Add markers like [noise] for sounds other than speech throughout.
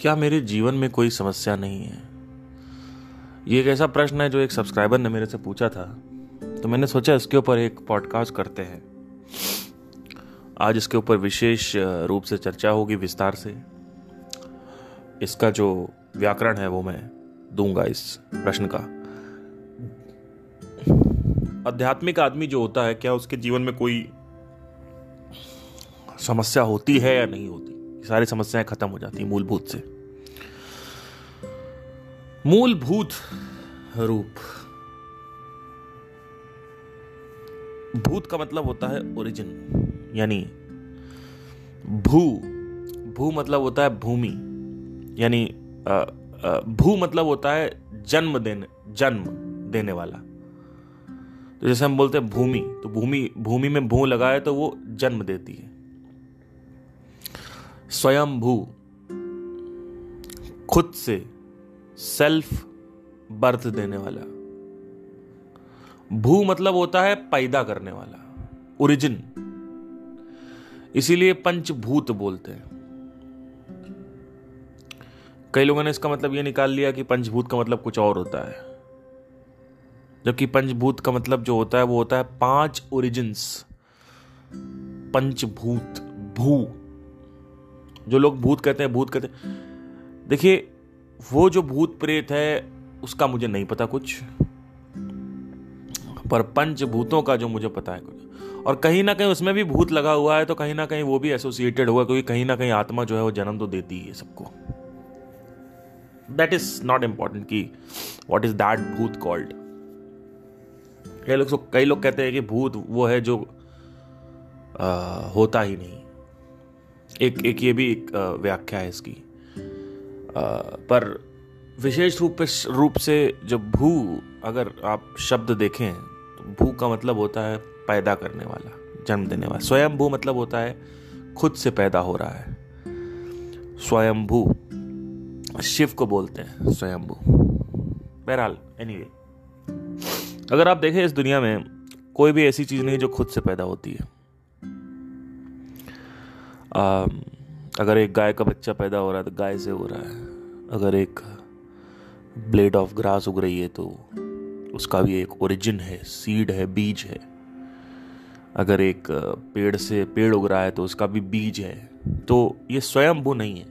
क्या मेरे जीवन में कोई समस्या नहीं है ये एक ऐसा प्रश्न है जो एक सब्सक्राइबर ने मेरे से पूछा था तो मैंने सोचा इसके ऊपर एक पॉडकास्ट करते हैं आज इसके ऊपर विशेष रूप से चर्चा होगी विस्तार से इसका जो व्याकरण है वो मैं दूंगा इस प्रश्न का आध्यात्मिक आदमी जो होता है क्या उसके जीवन में कोई समस्या होती है या नहीं होती सारी समस्याएं खत्म हो जाती मूलभूत से मूलभूत रूप भूत का मतलब होता है ओरिजिन यानी भू भू मतलब होता है भूमि यानी भू मतलब होता है जन्म देने जन्म देने वाला तो जैसे हम बोलते हैं भूमि तो भूमि भूमि में भू लगाए तो वो जन्म देती है स्वयंभू खुद से सेल्फ बर्थ देने वाला भू मतलब होता है पैदा करने वाला ओरिजिन इसीलिए पंचभूत बोलते हैं कई लोगों ने इसका मतलब यह निकाल लिया कि पंचभूत का मतलब कुछ और होता है जबकि पंचभूत का मतलब जो होता है वो होता है पांच ओरिजिन पंचभूत भू जो लोग भूत कहते हैं भूत कहते देखिए वो जो भूत प्रेत है उसका मुझे नहीं पता कुछ पर पंचभूतों का जो मुझे पता है कुछ और कहीं ना कहीं उसमें भी भूत लगा हुआ है तो कहीं ना कहीं वो भी एसोसिएटेड हुआ क्योंकि कहीं ना कहीं आत्मा जो है वो जन्म तो देती है सबको दैट इज नॉट इम्पॉर्टेंट कि वॉट इज दैट भूत कॉल्ड कई लोग कई लोग कहते हैं कि भूत वो है जो आ, होता ही नहीं एक एक ये भी एक व्याख्या है इसकी आ, पर विशेष रूप रूप से जब भू अगर आप शब्द देखें तो भू का मतलब होता है पैदा करने वाला जन्म देने वाला स्वयं भू मतलब होता है खुद से पैदा हो रहा है स्वयं भू शिव को बोलते हैं स्वयं भू बहरहाल एनी अगर आप देखें इस दुनिया में कोई भी ऐसी चीज़ नहीं जो खुद से पैदा होती है आ, um, अगर एक गाय का बच्चा पैदा हो रहा है तो गाय से हो रहा है अगर एक ब्लेड ऑफ ग्रास उग रही है तो उसका भी एक ओरिजिन है सीड है बीज है अगर एक पेड़ से पेड़ उग रहा है तो उसका भी बीज है तो ये स्वयं वो नहीं है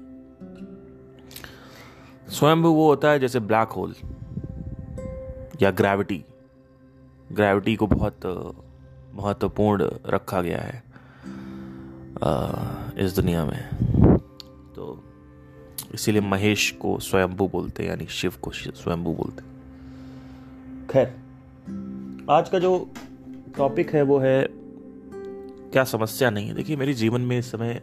स्वयं वो होता है जैसे ब्लैक होल या ग्रेविटी ग्रेविटी को बहुत महत्वपूर्ण रखा गया है आ, इस दुनिया में तो इसीलिए महेश को स्वयंभू बोलते हैं यानी शिव को स्वयंभू बोलते हैं खैर आज का जो टॉपिक है वो है क्या समस्या नहीं है देखिए मेरे जीवन में इस समय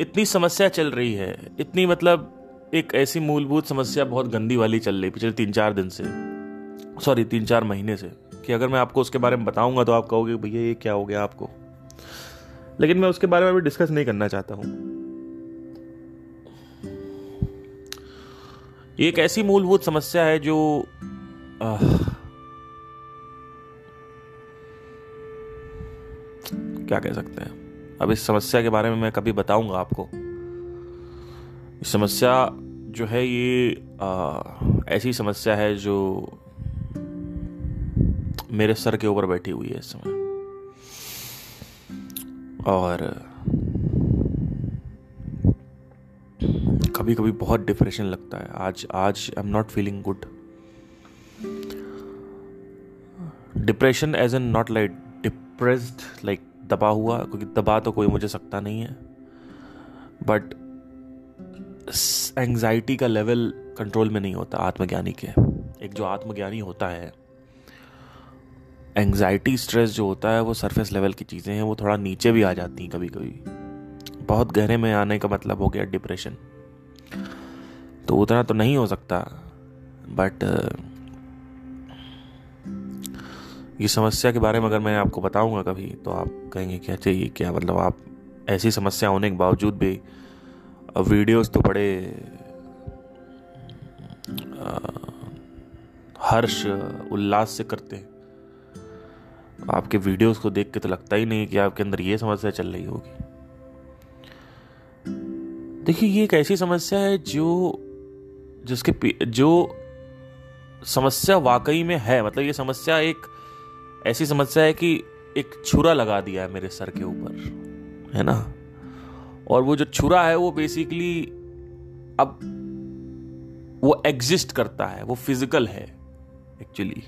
इतनी समस्या चल रही है इतनी मतलब एक ऐसी मूलभूत समस्या बहुत गंदी वाली चल रही पिछले तीन चार दिन से सॉरी तीन चार महीने से कि अगर मैं आपको उसके बारे में बताऊंगा तो आप कहोगे भैया ये क्या हो गया आपको लेकिन मैं उसके बारे में अभी डिस्कस नहीं करना चाहता हूं ये एक ऐसी मूलभूत समस्या है जो आ, क्या कह सकते हैं अब इस समस्या के बारे में मैं कभी बताऊंगा आपको समस्या जो है ये आ, ऐसी समस्या है जो मेरे सर के ऊपर बैठी हुई है इस समय और कभी कभी बहुत डिप्रेशन लगता है आज आज I am not feeling good depression as an not like depressed like दबा हुआ क्योंकि दबा तो कोई मुझे सकता नहीं है बट एंग्जाइटी का लेवल कंट्रोल में नहीं होता आत्मज्ञानी के एक जो आत्मज्ञानी होता है एंग्जाइटी स्ट्रेस जो होता है वो सरफेस लेवल की चीज़ें हैं वो थोड़ा नीचे भी आ जाती हैं कभी कभी बहुत गहरे में आने का मतलब हो गया डिप्रेशन तो उतना तो नहीं हो सकता बट ये समस्या के बारे में अगर मैं आपको बताऊंगा कभी तो आप कहेंगे क्या चाहिए क्या मतलब आप ऐसी समस्या होने के बावजूद भी वीडियोस तो बड़े हर्ष उल्लास से करते हैं आपके वीडियोस को देख के तो लगता ही नहीं कि आपके अंदर ये समस्या चल रही होगी देखिए ये एक ऐसी समस्या है जो जिसके जो समस्या वाकई में है मतलब ये समस्या एक ऐसी समस्या है कि एक छुरा लगा दिया है मेरे सर के ऊपर है ना और वो जो छुरा है वो बेसिकली अब वो एग्जिस्ट करता है वो फिजिकल है एक्चुअली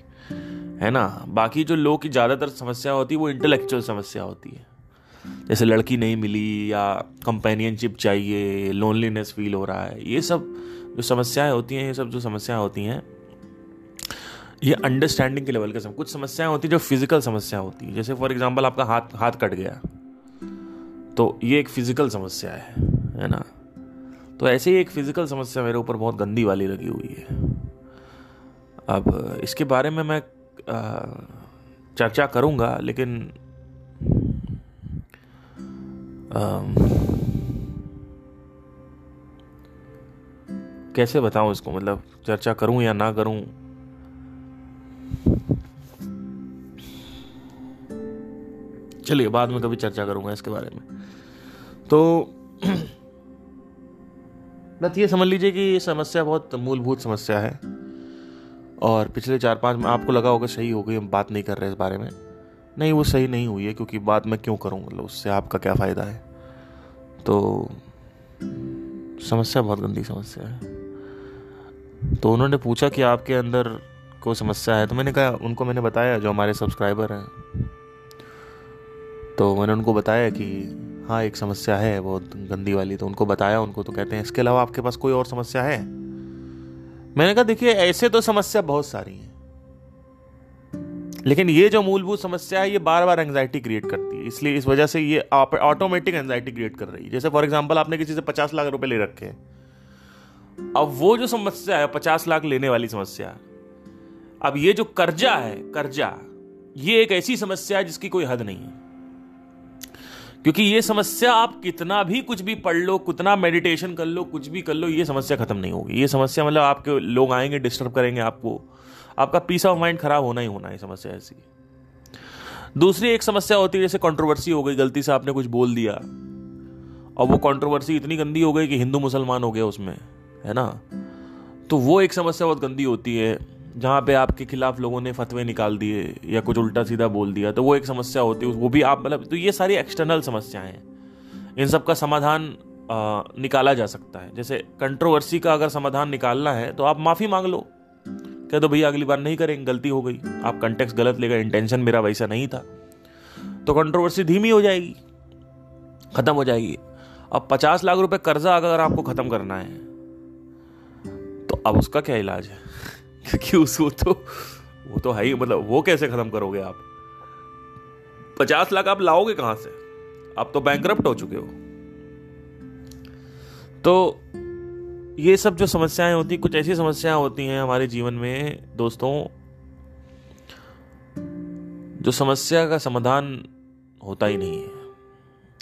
है ना बाकी जो लोग की ज़्यादातर समस्या होती है वो इंटेलेक्चुअल समस्या होती है जैसे लड़की नहीं मिली या कंपेनियनशिप चाहिए लोनलीनेस फील हो रहा है ये सब जो समस्याएं होती हैं ये सब जो समस्याएं होती हैं ये अंडरस्टैंडिंग के लेवल के सब कुछ समस्याएं होती हैं जो फिजिकल समस्या होती है जैसे फॉर एग्जांपल आपका हाथ हाथ कट गया तो ये एक फिजिकल समस्या है है ना तो ऐसे ही एक फिजिकल समस्या मेरे ऊपर बहुत गंदी वाली लगी हुई है अब इसके बारे में मैं चर्चा करूंगा लेकिन आ, कैसे बताऊं इसको मतलब चर्चा करूं या ना करूं चलिए बाद में कभी चर्चा करूंगा इसके बारे में तो [clears throat] बस ये समझ लीजिए कि ये समस्या बहुत मूलभूत समस्या है और पिछले चार पाँच में आपको लगा होगा सही हो गई हम बात नहीं कर रहे इस बारे में नहीं वो सही नहीं हुई है क्योंकि बात मैं क्यों करूँ मतलब उससे आपका क्या फ़ायदा है तो समस्या बहुत गंदी समस्या है तो उन्होंने पूछा कि आपके अंदर कोई समस्या है तो मैंने कहा उनको मैंने बताया जो हमारे सब्सक्राइबर हैं तो मैंने उनको बताया कि हाँ एक समस्या है बहुत गंदी वाली तो उनको बताया उनको तो कहते हैं इसके अलावा आपके पास कोई और समस्या है मैंने कहा देखिए ऐसे तो समस्या बहुत सारी हैं लेकिन ये जो मूलभूत समस्या है ये बार बार एंग्जाइटी क्रिएट करती है इसलिए इस वजह से ये आप ऑटोमेटिक एंग्जाइटी क्रिएट कर रही है जैसे फॉर एग्जाम्पल आपने किसी से पचास लाख रुपए ले रखे हैं अब वो जो समस्या है पचास लाख लेने वाली समस्या अब ये जो कर्जा है कर्जा ये एक ऐसी समस्या है जिसकी कोई हद नहीं है क्योंकि ये समस्या आप कितना भी कुछ भी पढ़ लो कितना मेडिटेशन कर लो कुछ भी कर लो ये समस्या खत्म नहीं होगी ये समस्या मतलब आपके लोग आएंगे डिस्टर्ब करेंगे आपको आपका पीस ऑफ माइंड खराब होना ही होना है समस्या ऐसी दूसरी एक समस्या होती है जैसे कंट्रोवर्सी हो गई गलती से आपने कुछ बोल दिया और वो कंट्रोवर्सी इतनी गंदी हो गई कि हिंदू मुसलमान हो गया उसमें है ना तो वो एक समस्या बहुत गंदी होती है जहाँ पे आपके खिलाफ लोगों ने फतवे निकाल दिए या कुछ उल्टा सीधा बोल दिया तो वो एक समस्या होती है वो भी आप मतलब तो ये सारी एक्सटर्नल समस्याएं हैं इन सब का समाधान आ, निकाला जा सकता है जैसे कंट्रोवर्सी का अगर समाधान निकालना है तो आप माफ़ी मांग लो कह दो भैया अगली बार नहीं करेंगे गलती हो गई आप कंटेक्स गलत लेगा इंटेंशन मेरा वैसा नहीं था तो कंट्रोवर्सी धीमी हो जाएगी ख़त्म हो जाएगी अब पचास लाख रुपए कर्जा अगर आपको ख़त्म करना है तो अब उसका क्या इलाज है क्योंकि उसको तो वो तो है ही मतलब वो कैसे ख़त्म करोगे आप पचास लाख आप लाओगे कहां से आप तो बैंक हो चुके हो तो ये सब जो समस्याएं होती कुछ ऐसी समस्याएं होती हैं हमारे जीवन में दोस्तों जो समस्या का समाधान होता ही नहीं है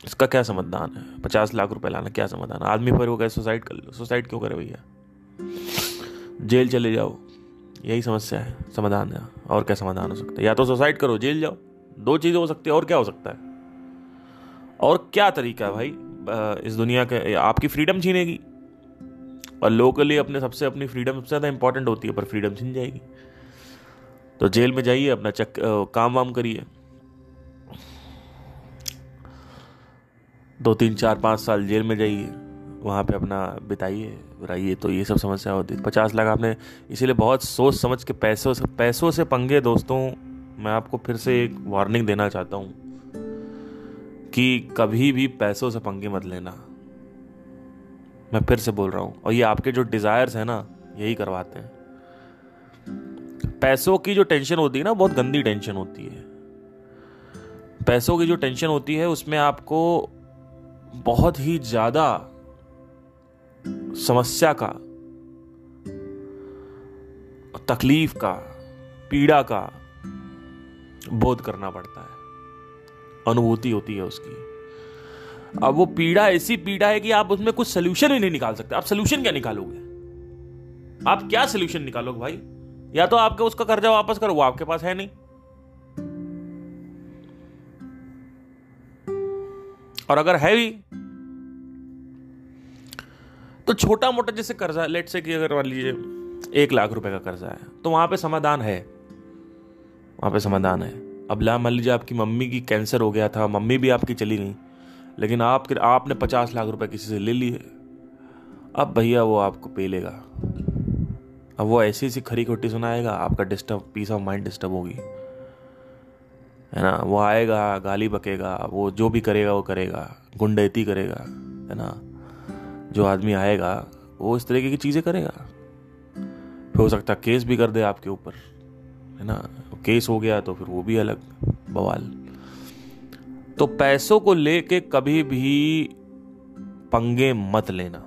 इसका क्या समाधान है पचास लाख रुपए लाना क्या समाधान आदमी पर वो कैसे सुसाइड कर लो सुसाइड क्यों करे भैया जेल चले जाओ यही समस्या है समाधान है और क्या समाधान हो सकता है या तो सुसाइड करो जेल जाओ दो चीज़ें हो सकती है और क्या हो सकता है और क्या तरीका है भाई इस दुनिया के आपकी फ्रीडम छीनेगी और लोकली अपने सबसे अपनी फ्रीडम सबसे ज़्यादा इंपॉर्टेंट होती है पर फ्रीडम छीन जाएगी तो जेल में जाइए अपना चक काम वाम करिए दो तीन चार पाँच साल जेल में जाइए वहाँ पे अपना बिताइए बुराई तो ये सब समस्या होती है पचास लाख आपने इसीलिए बहुत सोच समझ के पैसों से पैसों से पंगे दोस्तों मैं आपको फिर से एक वार्निंग देना चाहता हूँ कि कभी भी पैसों से पंगे मत लेना मैं फिर से बोल रहा हूँ और ये आपके जो डिज़ायर्स हैं ना यही करवाते हैं पैसों की जो टेंशन होती है ना बहुत गंदी टेंशन होती है पैसों की जो टेंशन होती है उसमें आपको बहुत ही ज़्यादा समस्या का तकलीफ का पीड़ा का बोध करना पड़ता है अनुभूति होती है उसकी अब वो पीड़ा ऐसी पीड़ा है कि आप उसमें कुछ सोल्यूशन ही नहीं निकाल सकते आप सोल्यूशन क्या निकालोगे आप क्या सोल्यूशन निकालोगे भाई या तो आपका उसका कर्जा वापस करो वो आपके पास है नहीं और अगर है भी तो छोटा मोटा जैसे कर्जा लेट से कि अगर मान लीजिए एक लाख रुपए का कर्जा है तो वहाँ पे समाधान है वहाँ पे समाधान है अब ला मान लीजिए आपकी मम्मी की कैंसर हो गया था मम्मी भी आपकी चली गई लेकिन आप आपने पचास लाख रुपए किसी से ले लिए अब भैया वो आपको पे लेगा अब वो ऐसी ऐसी खरी खोटी सुनाएगा आपका disturb peace of mind disturb होगी है ना वो आएगा गाली बकेगा वो जो भी करेगा वो करेगा गुंडेती करेगा है ना जो आदमी आएगा वो इस तरीके की चीज़ें करेगा फिर हो सकता है केस भी कर दे आपके ऊपर है ना केस हो गया तो फिर वो भी अलग बवाल तो पैसों को लेके कभी भी पंगे मत लेना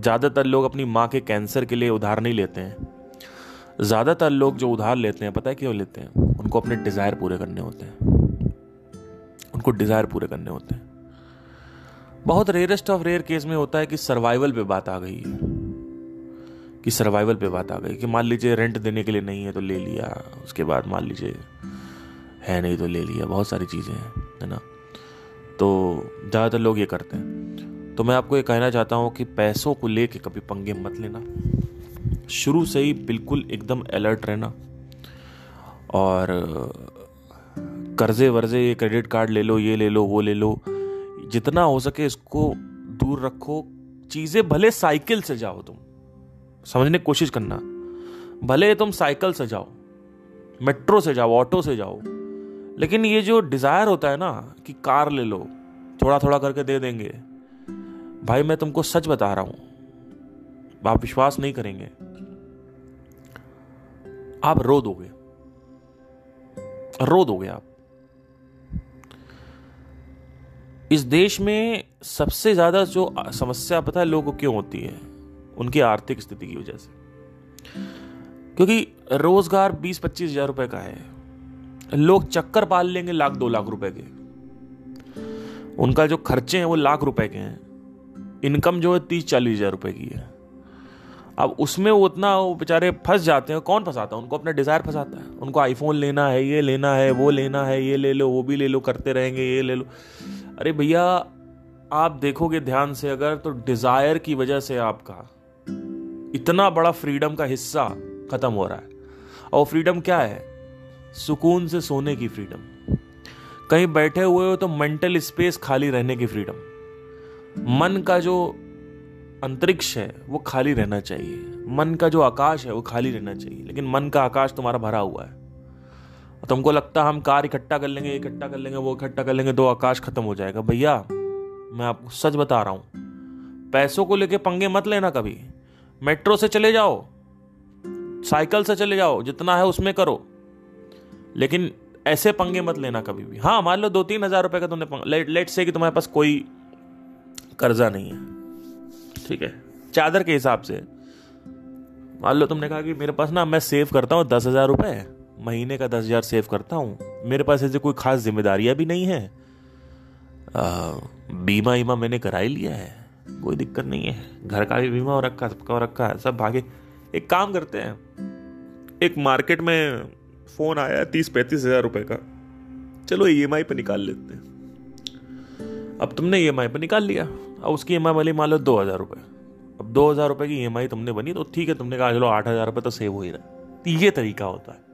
ज़्यादातर लोग अपनी माँ के कैंसर के लिए उधार नहीं लेते हैं ज़्यादातर लोग जो उधार लेते हैं पता है क्यों लेते हैं उनको अपने डिज़ायर पूरे करने होते हैं उनको डिज़ायर पूरे करने होते हैं बहुत रेयरेस्ट ऑफ रेयर केस में होता है कि सर्वाइवल पे बात आ गई कि सर्वाइवल पे बात आ गई कि मान लीजिए रेंट देने के लिए नहीं है तो ले लिया उसके बाद मान लीजिए है नहीं तो ले लिया बहुत सारी चीज़ें हैं है ना तो ज़्यादातर लोग ये करते हैं तो मैं आपको ये कहना चाहता हूँ कि पैसों को ले के कभी पंगे मत लेना शुरू से ही बिल्कुल एकदम अलर्ट रहना और कर्जे वर्जे ये क्रेडिट कार्ड ले लो ये ले लो वो ले लो जितना हो सके इसको दूर रखो चीज़ें भले साइकिल से जाओ तुम समझने की कोशिश करना भले तुम साइकिल से जाओ मेट्रो से जाओ ऑटो से जाओ लेकिन ये जो डिज़ायर होता है ना कि कार ले लो थोड़ा थोड़ा करके दे देंगे भाई मैं तुमको सच बता रहा हूं आप विश्वास नहीं करेंगे आप रो दोगे रो दोगे आप इस देश में सबसे ज़्यादा जो समस्या पता है लोगों क्यों होती है उनकी आर्थिक स्थिति की वजह से क्योंकि रोजगार बीस पच्चीस हजार रुपए का है लोग चक्कर पाल लेंगे लाख दो लाख रुपए के उनका जो खर्चे हैं वो लाख रुपए के हैं इनकम जो है तीस चालीस हजार रुपए की है अब उसमें वो उतना वो बेचारे फंस जाते हैं कौन फंसाता है उनको अपना डिज़ायर फंसाता है उनको आईफोन लेना है ये लेना है वो लेना है ये ले लो वो भी ले लो करते रहेंगे ये ले लो अरे भैया आप देखोगे ध्यान से अगर तो डिजायर की वजह से आपका इतना बड़ा फ्रीडम का हिस्सा खत्म हो रहा है और फ्रीडम क्या है सुकून से सोने की फ्रीडम कहीं बैठे हुए हो तो मेंटल स्पेस खाली रहने की फ्रीडम मन का जो अंतरिक्ष है वो खाली रहना चाहिए मन का जो आकाश है वो खाली रहना चाहिए लेकिन मन का आकाश तुम्हारा भरा हुआ है तुमको लगता है हम कार इकट्ठा कर लेंगे इकट्ठा कर लेंगे वो इकट्ठा कर लेंगे तो आकाश खत्म हो जाएगा भैया मैं आपको सच बता रहा हूँ पैसों को लेके पंगे मत लेना कभी मेट्रो से चले जाओ साइकिल से चले जाओ जितना है उसमें करो लेकिन ऐसे पंगे मत लेना कभी भी हाँ मान लो दो तीन हजार रुपए का तुमने लेट लेट से कि तुम्हारे पास कोई कर्जा नहीं है ठीक है चादर के हिसाब से मान लो तुमने कहा कि मेरे पास ना मैं सेव करता हूँ दस हजार रुपये महीने का दस हज़ार सेव करता हूँ मेरे पास ऐसे कोई ख़ास जिम्मेदारियाँ भी नहीं है आ, बीमा ईमा मैंने करा ही लिया है कोई दिक्कत नहीं है घर का भी बीमा और रखा सबका और रखा है सब भागे एक काम करते हैं एक मार्केट में फ़ोन आया तीस पैंतीस हज़ार रुपये का चलो ई एम आई पर निकाल लेते हैं अब तुमने ई एम आई पर निकाल लिया अब उसकी ई एम आई वाली मान लो दो हज़ार रुपये अब दो हज़ार रुपये की ई एम आई तुमने बनी तो ठीक है तुमने कहा चलो आठ हज़ार रुपये तो सेव हो ही रहा ये तरीका होता है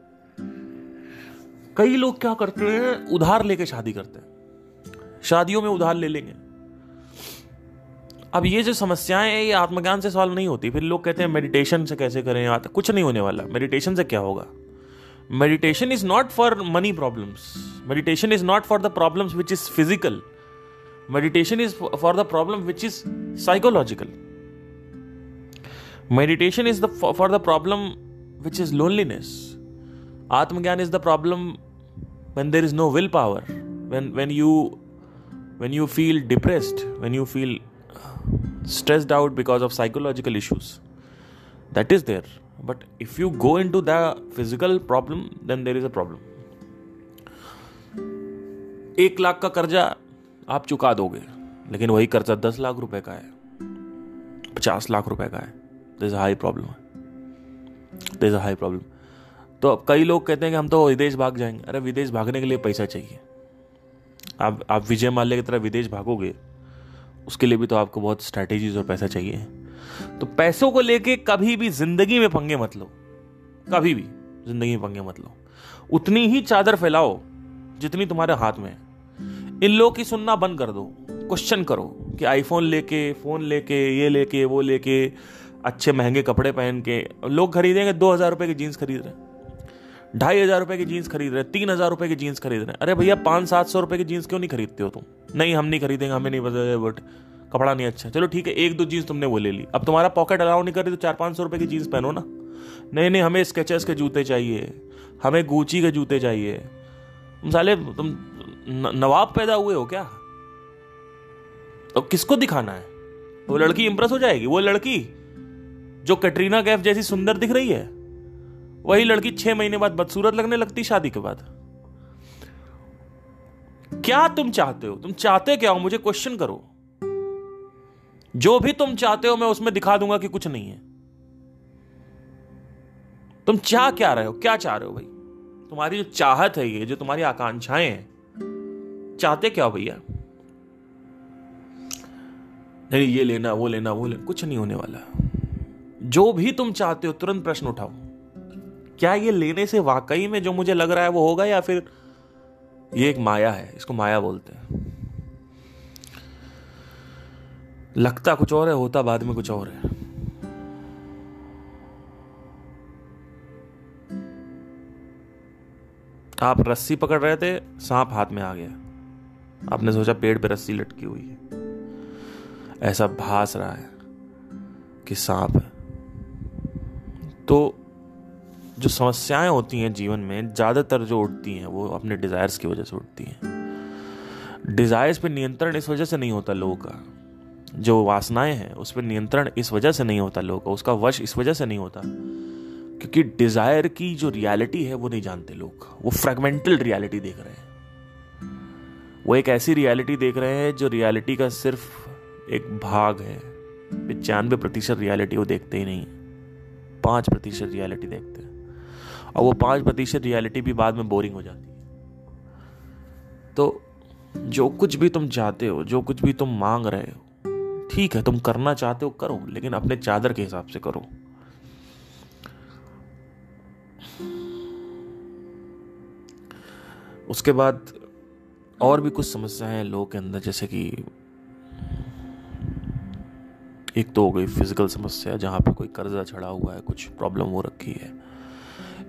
कई लोग क्या करते हैं उधार लेके शादी करते हैं शादियों में उधार ले लेंगे अब ये जो समस्याएं हैं ये आत्मज्ञान से सॉल्व नहीं होती फिर लोग कहते हैं मेडिटेशन से कैसे करें आत कुछ नहीं होने वाला मेडिटेशन से क्या होगा meditation is not for money problems meditation is not for the problems which is physical meditation is for the problem which is psychological meditation is the for the problem which is loneliness आत्मज्ञान is the problem when there is no willpower when when you when you feel depressed when you feel stressed out because of psychological issues that is there but if you go into the physical problem then there is a problem एक लाख का कर्जा आप चुका दोगे लेकिन वही कर्जा दस लाख रुपए का है पचास लाख रुपए का है this high problem this high problem तो अब कई लोग कहते हैं कि हम तो विदेश भाग जाएंगे अरे विदेश भागने के लिए पैसा चाहिए आप आप विजय माल्या की तरह विदेश भागोगे उसके लिए भी तो आपको बहुत स्ट्रैटेजीज और पैसा चाहिए तो पैसों को लेके कभी भी जिंदगी में पंगे मत लो कभी भी जिंदगी में पंगे मत लो उतनी ही चादर फैलाओ जितनी तुम्हारे हाथ में है इन लोगों की सुनना बंद कर दो क्वेश्चन करो कि आईफोन लेके फ़ोन लेके ये लेके वो लेके अच्छे महंगे कपड़े पहन के लोग खरीदेंगे दो हज़ार रुपये की जीन्स खरीद रहे हैं ढाई हजार रुपए की जीन्स खरीद रहे तीन हजार रुपए की जीन्स खरीद रहे अरे भैया पांच सात सौ रुपए की जीन्स क्यों नहीं खरीदते हो तुम नहीं हम नहीं खरीदेंगे हमें नहीं पता बट कपड़ा नहीं अच्छा चलो ठीक है एक दो जीन्स तुमने वो ले ली अब तुम्हारा पॉकेट अलाउ नहीं कर रही तो चार पांच सौ रुपये की जीन्स पहनो ना नहीं नहीं हमें स्केचेस के जूते चाहिए हमें गुची के जूते चाहिए तुम साले तुम नवाब पैदा हुए हो क्या तो किसको दिखाना है वो लड़की इंप्रेस हो जाएगी वो लड़की जो कटरीना कैफ जैसी सुंदर दिख रही है वही लड़की छह महीने बाद बदसूरत लगने लगती शादी के बाद क्या तुम चाहते हो तुम चाहते क्या हो मुझे क्वेश्चन करो जो भी तुम चाहते हो मैं उसमें दिखा दूंगा कि कुछ नहीं है तुम चाह क्या रहे हो क्या चाह रहे हो भाई तुम्हारी जो चाहत है ये जो तुम्हारी आकांक्षाएं हैं चाहते क्या हो भैया नहीं ये लेना वो लेना वो लेना कुछ नहीं होने वाला जो भी तुम चाहते हो तुरंत प्रश्न उठाओ क्या ये लेने से वाकई में जो मुझे लग रहा है वो होगा या फिर ये एक माया है इसको माया बोलते हैं लगता कुछ और है होता बाद में कुछ और है आप रस्सी पकड़ रहे थे सांप हाथ में आ गया आपने सोचा पेड़ पे रस्सी लटकी हुई है ऐसा भास रहा है कि सांप है तो जो समस्याएं होती हैं जीवन में ज़्यादातर जो उठती हैं वो अपने डिज़ायर्स की वजह से उठती हैं डिज़ायर्स पे नियंत्रण इस वजह से नहीं होता लोगों का जो वासनाएं हैं उस पर नियंत्रण इस वजह से नहीं होता लोगों का उसका वश इस वजह से नहीं होता क्योंकि डिज़ायर की जो रियलिटी है वो नहीं जानते लोग वो फ्रेगमेंटल रियलिटी देख रहे हैं वो एक ऐसी रियलिटी देख रहे हैं जो रियलिटी का सिर्फ एक भाग है पचानवे प्रतिशत रियलिटी वो देखते ही नहीं पाँच प्रतिशत रियलिटी देखते हैं और वो पांच प्रतिशत रियलिटी भी बाद में बोरिंग हो जाती है तो जो कुछ भी तुम चाहते हो जो कुछ भी तुम मांग रहे हो ठीक है तुम करना चाहते हो करो लेकिन अपने चादर के हिसाब से करो उसके बाद और भी कुछ समस्याएं हैं लोगों के अंदर जैसे कि एक तो हो गई फिजिकल समस्या जहां पर कोई कर्जा चढ़ा हुआ है कुछ प्रॉब्लम हो रखी है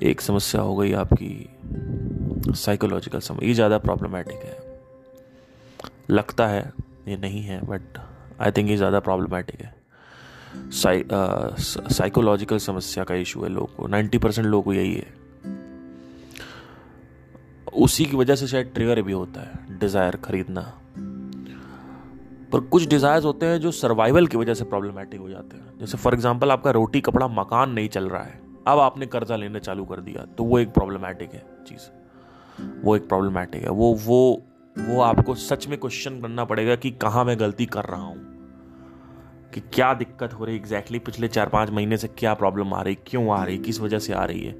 एक समस्या हो गई आपकी साइकोलॉजिकल समस्या ये ज़्यादा प्रॉब्लमेटिक है लगता है ये नहीं है बट आई थिंक ये ज़्यादा प्रॉब्लमेटिक है साइकोलॉजिकल समस्या का इशू है लोग को नाइन्टी परसेंट लोग को यही है उसी की वजह से शायद ट्रिगर भी होता है डिज़ायर खरीदना पर कुछ डिज़ायर्स होते हैं जो सर्वाइवल की वजह से प्रॉब्लमेटिक हो जाते हैं जैसे फॉर एग्जांपल आपका रोटी कपड़ा मकान नहीं चल रहा है अब आपने कर्जा लेना चालू कर दिया तो वो एक प्रॉब्लमैटिक है चीज़ वो एक प्रॉब्लमैटिक है वो वो वो आपको सच में क्वेश्चन करना पड़ेगा कि कहाँ मैं गलती कर रहा हूँ कि क्या दिक्कत हो रही एग्जैक्टली exactly पिछले चार पाँच महीने से क्या प्रॉब्लम आ रही क्यों आ रही किस वजह से आ रही है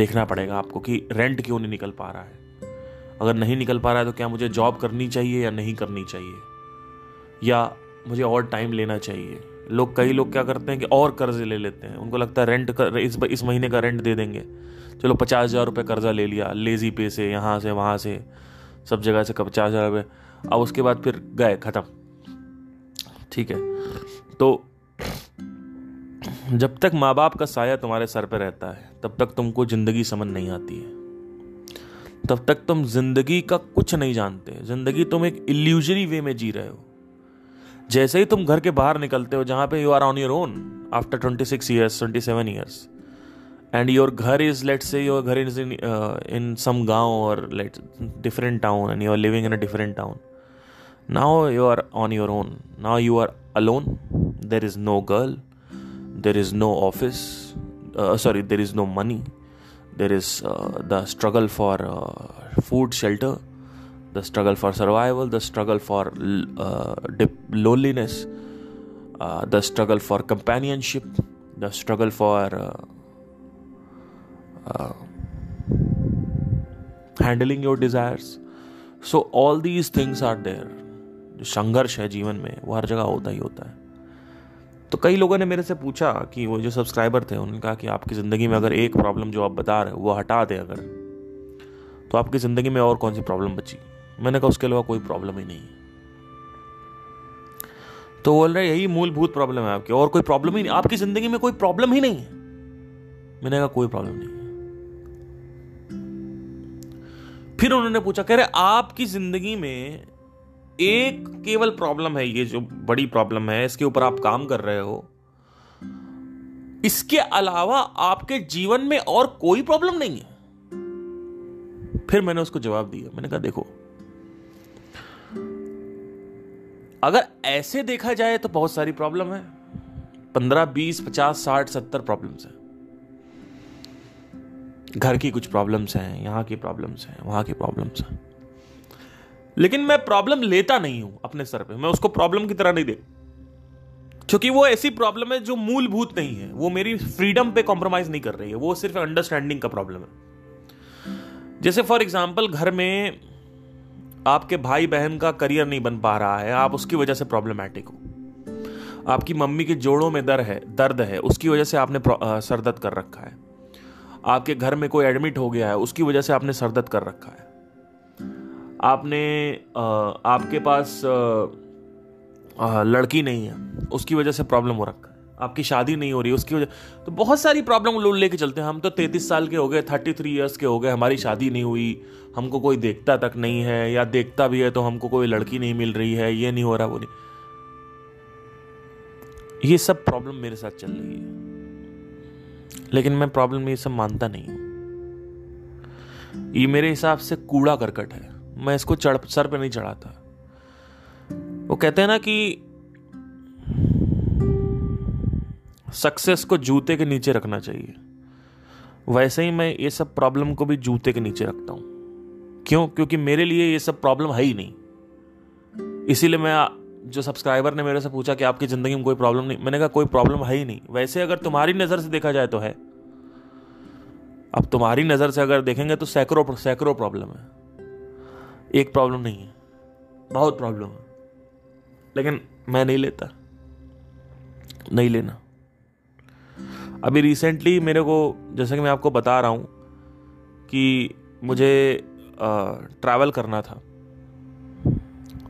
देखना पड़ेगा आपको कि रेंट क्यों नहीं निकल पा रहा है अगर नहीं निकल पा रहा है तो क्या मुझे जॉब करनी चाहिए या नहीं करनी चाहिए या मुझे और टाइम लेना चाहिए लोग कई लोग क्या करते हैं कि और कर्जे ले लेते हैं उनको लगता है रेंट कर इस इस महीने का रेंट दे देंगे चलो पचास हज़ार रुपये कर्जा ले लिया लेज़ी पे से यहाँ से वहाँ से सब जगह से पचास हज़ार रुपये अब उसके बाद फिर गए ख़त्म ठीक है तो जब तक माँ बाप का साया तुम्हारे सर पर रहता है तब तक तुमको ज़िंदगी समझ नहीं आती है तब तक तुम जिंदगी का कुछ नहीं जानते जिंदगी तुम एक इल्यूजरी वे में जी रहे हो जैसे ही तुम घर के बाहर निकलते हो जहाँ पे you are on your own after twenty six years twenty seven years and your ghar is let say your ghar is in in some gaon और let different town and you are living in a different town now you are on your own now you are alone there is no girl there is no office sorry there is no money there is the struggle for food shelter the struggle for survival the struggle for loneliness the struggle for companionship the struggle for handling your desires so all these things are there जो संघर्ष है जीवन में वो हर जगह होता ही होता है तो कई लोगों ने मेरे से पूछा कि वो जो सब्सक्राइबर थे उन्होंने कहा कि आपकी ज़िंदगी में अगर एक प्रॉब्लम जो आप बता रहे हो वो हटा दें अगर तो आपकी ज़िंदगी में और कौन सी प्रॉब्लम बची मैंने कहा उसके अलावा कोई प्रॉब्लम ही नहीं तो बोल रहे यही मूलभूत प्रॉब्लम है आपकी और कोई प्रॉब्लम ही नहीं आपकी जिंदगी में कोई प्रॉब्लम ही नहीं है मैंने कहा कोई प्रॉब्लम नहीं है फिर उन्होंने पूछा कह रहे आपकी जिंदगी में एक केवल प्रॉब्लम है ये जो बड़ी प्रॉब्लम है इसके ऊपर आप काम कर रहे हो इसके अलावा आपके जीवन में और कोई प्रॉब्लम नहीं है फिर मैंने उसको जवाब दिया मैंने कहा देखो अगर ऐसे देखा जाए तो बहुत सारी प्रॉब्लम है पंद्रह बीस पचास साठ सत्तर प्रॉब्लम्स हैं घर की कुछ प्रॉब्लम्स हैं यहाँ की प्रॉब्लम्स हैं वहाँ की प्रॉब्लम्स हैं लेकिन मैं प्रॉब्लम लेता नहीं हूं अपने सर पे मैं उसको प्रॉब्लम की तरह नहीं दे क्योंकि वो ऐसी प्रॉब्लम है जो मूलभूत नहीं है वो मेरी फ्रीडम पे कॉम्प्रोमाइज नहीं कर रही है वो सिर्फ अंडरस्टैंडिंग का प्रॉब्लम है जैसे फॉर एग्जाम्पल घर में आपके भाई बहन का करियर नहीं बन पा रहा है आप उसकी वजह से प्रॉब्लमेटिक हो आपकी मम्मी के जोड़ों में दर है दर्द है उसकी वजह से आपने सरदर्द कर रखा है आपके घर में कोई एडमिट हो गया है उसकी वजह से आपने सरदर्द कर रखा है आपने आपके पास लड़की नहीं है उसकी वजह से प्रॉब्लम हो रखा है आपकी शादी नहीं हो रही उसकी वजह तो बहुत सारी प्रॉब्लम लोग लेके चलते हैं हम तो तैंतीस साल के हो गए थर्टी थ्री ईयर्स के हो गए हमारी शादी नहीं हुई हमको कोई देखता तक नहीं है या देखता भी है तो हमको कोई लड़की नहीं मिल रही है ये नहीं हो रहा वो नहीं ये सब प्रॉब्लम मेरे साथ चल रही है लेकिन मैं प्रॉब्लम ये सब मानता नहीं हूं ये मेरे हिसाब से कूड़ा करकट है मैं इसको चढ़ सर पे नहीं चढ़ाता वो कहते हैं ना कि सक्सेस को जूते के नीचे रखना चाहिए वैसे ही मैं ये सब प्रॉब्लम को भी जूते के नीचे रखता हूं क्यों क्योंकि मेरे लिए ये सब प्रॉब्लम है ही नहीं इसीलिए मैं जो सब्सक्राइबर ने मेरे से पूछा कि आपकी ज़िंदगी में कोई प्रॉब्लम नहीं मैंने कहा कोई प्रॉब्लम है ही नहीं वैसे अगर तुम्हारी नज़र से देखा जाए तो है अब तुम्हारी नज़र से अगर देखेंगे तो सैकड़ों सैकड़ों प्रॉब्लम है एक प्रॉब्लम नहीं है बहुत प्रॉब्लम है लेकिन मैं नहीं लेता नहीं लेना अभी रिसेंटली मेरे को जैसे कि मैं आपको बता रहा हूँ कि मुझे ट्रैवल करना था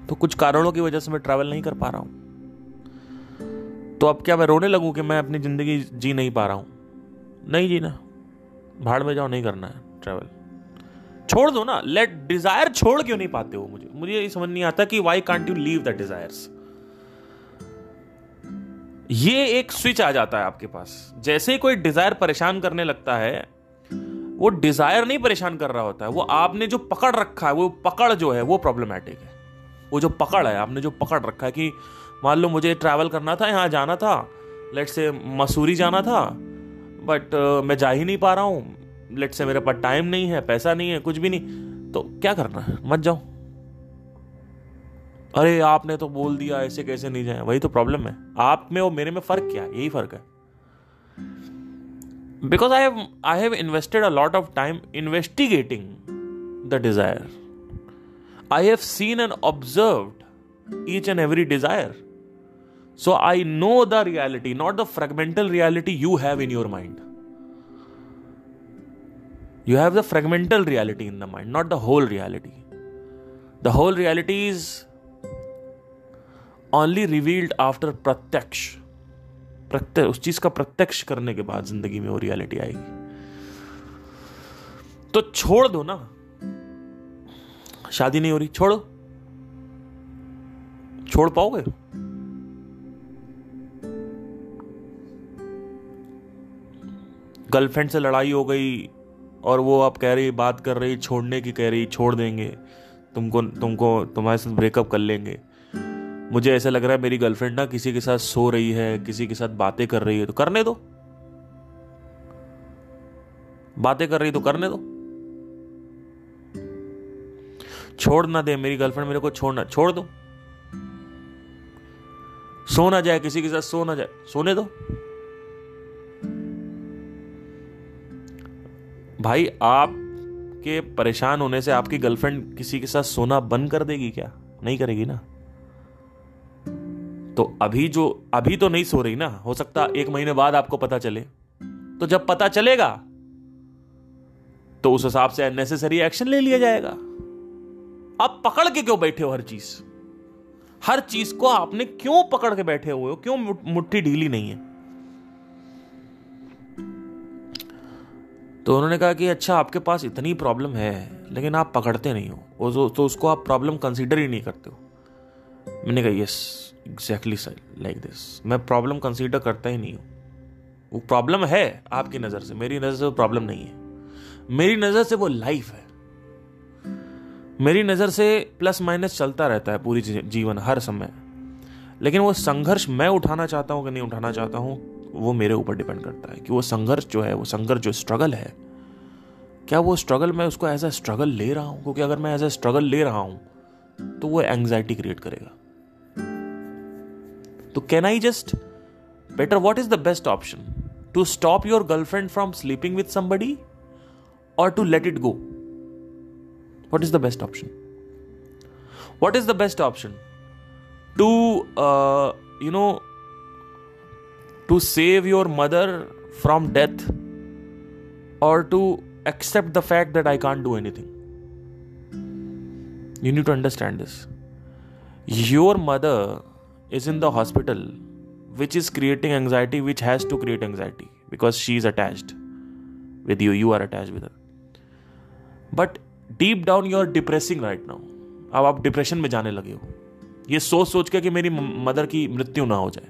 तो कुछ कारणों की वजह से मैं ट्रैवल नहीं कर पा रहा हूँ तो अब क्या मैं रोने लगूँ कि मैं अपनी ज़िंदगी जी नहीं पा रहा हूँ नहीं जीना भाड़ में जाओ नहीं करना है ट्रैवल छोड़ दो ना लेट डिज़ायर छोड़ क्यों नहीं पाते हो मुझे मुझे ये समझ नहीं आता कि why can't you leave the desires ये एक स्विच आ जाता है आपके पास जैसे ही कोई डिजायर परेशान करने लगता है वो डिजायर नहीं परेशान कर रहा होता है वो आपने जो पकड़ रखा है वो पकड़ जो है वो प्रॉब्लमेटिक है वो जो पकड़ है आपने जो पकड़ रखा है कि मान लो मुझे ट्रैवल करना था यहाँ जाना था लेट से मसूरी जाना था बट uh, मैं जा ही नहीं पा रहा हूँ लेट से मेरे पास टाइम नहीं है पैसा नहीं है कुछ भी नहीं तो क्या करना है मत जाओ अरे आपने तो बोल दिया ऐसे कैसे नहीं जाए वही तो प्रॉब्लम है आप में और मेरे में फ़र्क क्या है यही फ़र्क है because I have I have invested a lot of time investigating the desire I have seen and observe each and every desire so I know the reality not the fragmental reality you have in your mind you have the fragmental reality in the mind not the whole reality the whole reality is only revealed after प्रत्यक्ष प्रत्यक्ष उस चीज का प्रत्यक्ष करने के बाद जिंदगी में वो रियलिटी आएगी तो छोड़ दो ना शादी नहीं हो रही छोड़ो छोड़ पाओगे गर्लफ्रेंड से लड़ाई हो गई और वो आप कह रही बात कर रही छोड़ने की कह रही छोड़ देंगे तुमको तुमको तुम्हारे साथ ब्रेकअप कर लेंगे मुझे ऐसा लग रहा है मेरी गर्लफ्रेंड ना किसी के साथ सो रही है किसी के साथ बातें कर रही है तो करने दो बातें कर रही तो करने दो छोड़ ना दे मेरी गर्लफ्रेंड मेरे को छोड़ना छोड़ दो सो ना जाए किसी के साथ सो ना जाए सोने दो भाई आपके परेशान होने से आपकी गर्लफ्रेंड किसी के साथ सोना बंद कर देगी क्या नहीं करेगी ना तो अभी जो अभी तो नहीं सो रही ना हो सकता एक महीने बाद आपको पता चले तो जब पता चलेगा तो उस हिसाब से अननेसेसरी एक्शन ले लिया जाएगा आप पकड़ के क्यों बैठे हो हर चीज हर चीज को आपने क्यों पकड़ के बैठे हुए हो क्यों मुट्ठी ढीली नहीं है तो उन्होंने कहा कि अच्छा आपके पास इतनी प्रॉब्लम है लेकिन आप पकड़ते नहीं हो तो उसको आप प्रॉब्लम कंसीडर ही नहीं करते हो मैंने कहा यस एग्जैक्टली लाइक दिस मैं प्रॉब्लम कंसीडर करता ही नहीं हूँ वो प्रॉब्लम है आपकी नज़र से मेरी नज़र से वो प्रॉब्लम नहीं है मेरी नज़र से वो लाइफ है मेरी नज़र से प्लस माइनस चलता रहता है पूरी जीवन हर समय लेकिन वो संघर्ष मैं उठाना चाहता हूँ कि नहीं उठाना चाहता हूँ वो मेरे ऊपर डिपेंड करता है कि वो संघर्ष जो है वो संघर्ष जो स्ट्रगल है क्या वो स्ट्रगल मैं उसको एज अ स्ट्रगल ले रहा हूँ क्योंकि अगर मैं एज अ स्ट्रगल ले रहा हूँ तो वो एंग्जाइटी क्रिएट करेगा तो can I just better what is the best option to stop your girlfriend from sleeping with somebody और to let it go what is the best option what is the best option to you know to save your mother from death or to accept the fact that I can't do anything. You need to understand this. Your mother is in the hospital which is creating anxiety which has to create anxiety because she is attached with you you are attach with but deep down you are depressing right now अब आप depression में जाने लगे हो ये सोच सोच के कि मेरी मदर की मृत्यु ना हो जाए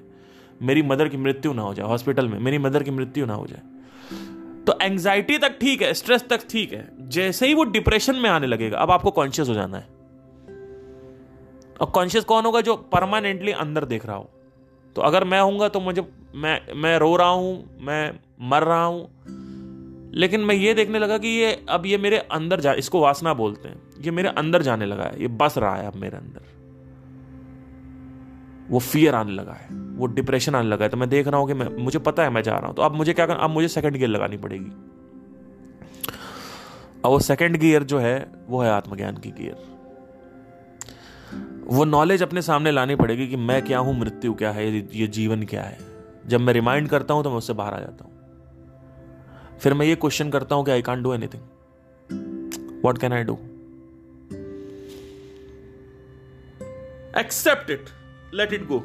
मेरी मदर की मृत्यु ना हो जाए हॉस्पिटल में मेरी मदर की मृत्यु ना हो जाए तो एंग्जाइटी तक ठीक है स्ट्रेस तक ठीक है जैसे ही वो डिप्रेशन में आने लगेगा अब आपको कॉन्शियस हो जाना है और कॉन्शियस कौन होगा जो परमानेंटली अंदर देख रहा हो तो अगर मैं हूँगा तो मुझे मैं मैं रो रहा हूँ मैं मर रहा हूँ लेकिन मैं ये देखने लगा कि ये अब ये मेरे अंदर जा इसको वासना बोलते हैं ये मेरे अंदर जाने लगा है ये बस रहा है अब मेरे अंदर वो फियर आने लगा है वो डिप्रेशन आने लगा है तो मैं देख रहा हूँ कि मैं मुझे पता है मैं जा रहा हूँ तो अब मुझे क्या करना अब मुझे सेकंड गियर लगानी पड़ेगी अब वो सेकंड गियर जो है वो है आत्मज्ञान की गियर वो नॉलेज अपने सामने लानी पड़ेगी कि मैं क्या हूं मृत्यु क्या है ये जीवन क्या है जब मैं रिमाइंड करता हूं तो मैं उससे बाहर आ जाता हूं फिर मैं ये क्वेश्चन करता हूं कि I can't do anything what can I do except it let it go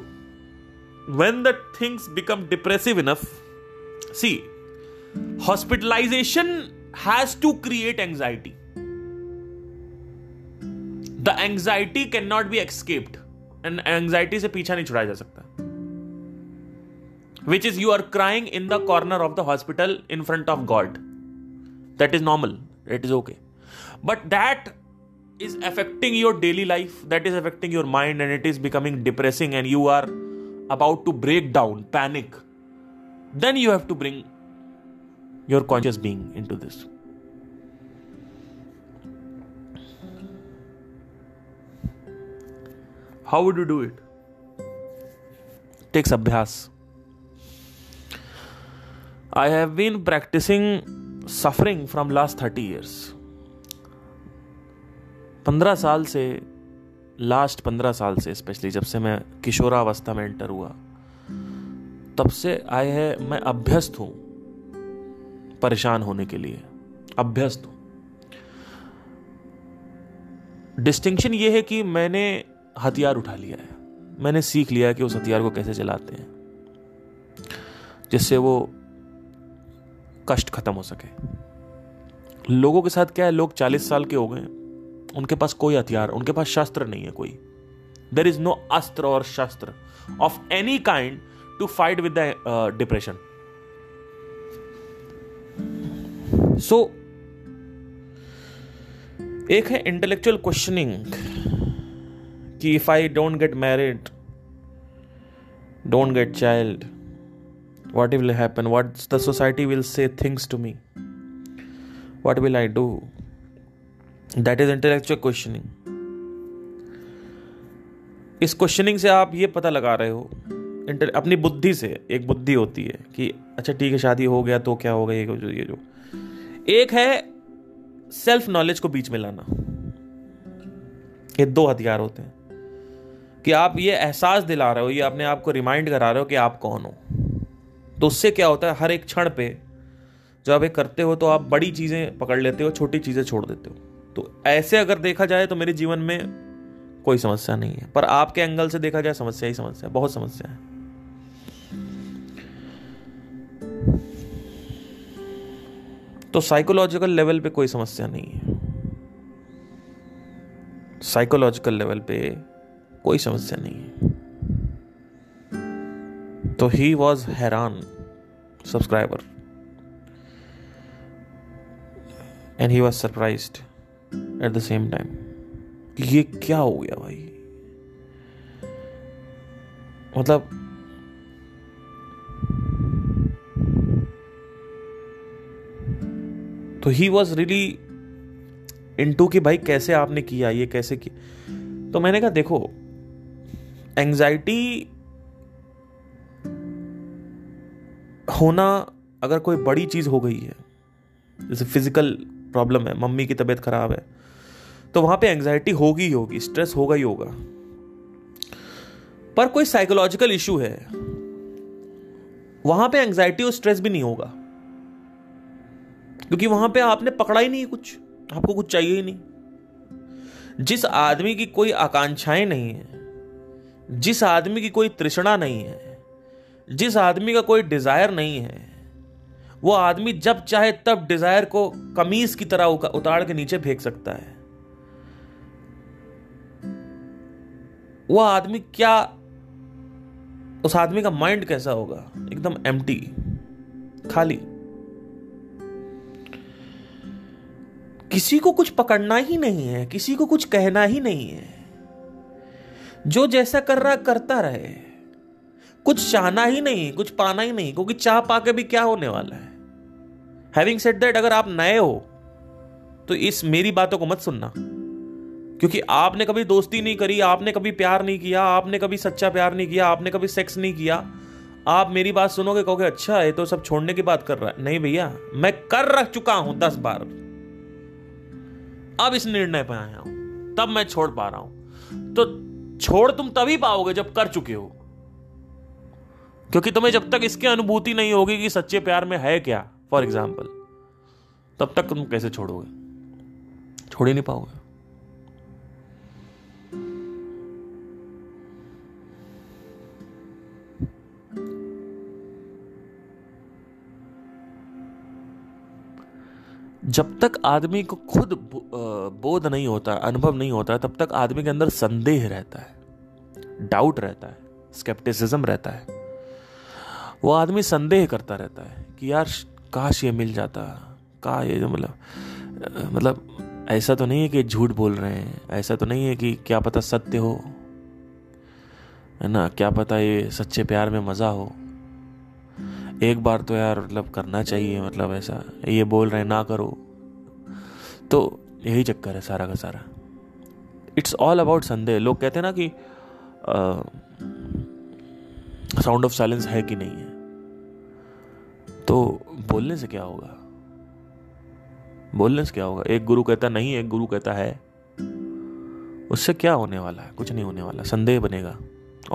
when the things become depressive enough see hospitalization has to create anxiety The anxiety cannot be escaped, and anxiety anxiety से पीछा नहीं छुड़ाया जा सकता which is you are crying in the corner of the hospital in front of God that is normal it is okay affecting your daily life that is affecting your mind and it is becoming depressing and you are about to break down panic then you have to bring your conscious being into this how would you do it takes अभ्यास I have been practicing suffering from last thirty years पंद्रह साल से last पंद्रह साल से specially जब से मैं किशोरावस्था में एंटर हुआ तब से आई है मैं अभ्यस्त हूं परेशान होने के लिए अभ्यस्त हूं डिस्टिंक्शन ये है कि मैंने हथियार उठा लिया है मैंने सीख लिया कि उस हथियार को कैसे चलाते हैं जिससे वो कष्ट खत्म हो सके लोगों के साथ क्या है लोग चालीस साल के हो गए उनके पास कोई हथियार उनके पास शस्त्र नहीं है कोई देर इज नो अस्त्र और शस्त्र of any kind to fight with depression so एक है इंटेलेक्चुअल क्वेश्चनिंग कि if I don't get married don't get child what will happen what the society will say things to me what will I do that is intellectual questioning इस questioning से आप ये पता लगा रहे हो इंटर अपनी बुद्धि से एक बुद्धि होती है कि अच्छा ठीक है शादी हो गया तो क्या होगा ये जो ये जो एक है सेल्फ नॉलेज को बीच में लाना ये दो हथियार होते हैं कि आप ये एहसास दिला रहे हो ये अपने आप को रिमाइंड करा रहे हो कि आप कौन हो तो उससे क्या होता है हर एक क्षण पे जब आप ये करते हो तो आप बड़ी चीज़ें पकड़ लेते हो छोटी चीज़ें छोड़ देते हो तो ऐसे अगर देखा जाए तो मेरे जीवन में कोई समस्या नहीं है पर आपके एंगल से देखा जाए समस्या ही समस्या बहुत समस्या है तो साइकोलॉजिकल लेवल पे कोई समस्या नहीं है साइकोलॉजिकल लेवल पे कोई समस्या नहीं है तो ही वॉज हैरान subscriber and he was surprise at the same time ये क्या हो गया भाई मतलब तो he was really into कि भाई कैसे आपने किया ये कैसे किया तो मैंने कहा देखो एंजाइटी होना अगर कोई बड़ी चीज़ हो गई है जैसे फिजिकल प्रॉब्लम है मम्मी की तबीयत खराब है तो वहां पे एंजाइटी होगी ही होगी स्ट्रेस होगा ही होगा पर कोई साइकोलॉजिकल इशू है वहां पे एंजाइटी और स्ट्रेस भी नहीं होगा क्योंकि वहां पे आपने पकड़ा ही नहीं कुछ आपको कुछ चाहिए ही नहीं जिस आदमी की कोई आकांक्षाएं नहीं है जिस आदमी की कोई तृष्णा नहीं है जिस आदमी का कोई डिज़ायर नहीं है वो आदमी जब चाहे तब डिज़ायर को कमीज की तरह उतार के नीचे फेंक सकता है वह आदमी क्या उस आदमी का माइंड कैसा होगा एकदम एम खाली किसी को कुछ पकड़ना ही नहीं है किसी को कुछ कहना ही नहीं है जो जैसा कर रहा करता रहे कुछ चाहना ही नहीं कुछ पाना ही नहीं क्योंकि चाह पा के भी क्या होने वाला है हैविंग सेट दैट अगर आप नए हो तो इस मेरी बातों को मत सुनना क्योंकि आपने कभी दोस्ती नहीं करी आपने कभी प्यार नहीं किया आपने कभी सच्चा प्यार नहीं किया आपने कभी सेक्स नहीं किया आप मेरी बात सुनोगे कहोगे अच्छा है तो सब छोड़ने की बात कर रहा है नहीं भैया मैं कर रख चुका हूं दस बार अब इस निर्णय पर आया हूं तब मैं छोड़ पा रहा हूं तो छोड़ तुम तभी पाओगे जब कर चुके हो क्योंकि तुम्हें जब तक इसकी अनुभूति नहीं होगी कि सच्चे प्यार में है क्या फॉर एग्जाम्पल तब तक तुम कैसे छोड़ोगे छोड़ ही नहीं पाओगे जब तक आदमी को खुद बोध नहीं होता अनुभव नहीं होता तब तक आदमी के अंदर संदेह रहता है डाउट रहता है स्केप्टिसिज्म रहता है वो आदमी संदेह करता रहता है कि यार काश ये मिल जाता का ये मतलब मतलब ऐसा तो नहीं है कि झूठ बोल रहे हैं ऐसा तो नहीं है कि क्या पता सत्य हो है ना क्या पता ये सच्चे प्यार में मज़ा हो एक बार तो यार मतलब करना चाहिए मतलब ऐसा ये बोल रहे ना करो तो यही चक्कर है सारा का सारा इट्स ऑल अबाउट संदेह लोग कहते हैं ना कि साउंड ऑफ साइलेंस है कि नहीं है तो बोलने से क्या होगा बोलने से क्या होगा एक गुरु कहता नहीं एक गुरु कहता है उससे क्या होने वाला है कुछ नहीं होने वाला संदेह बनेगा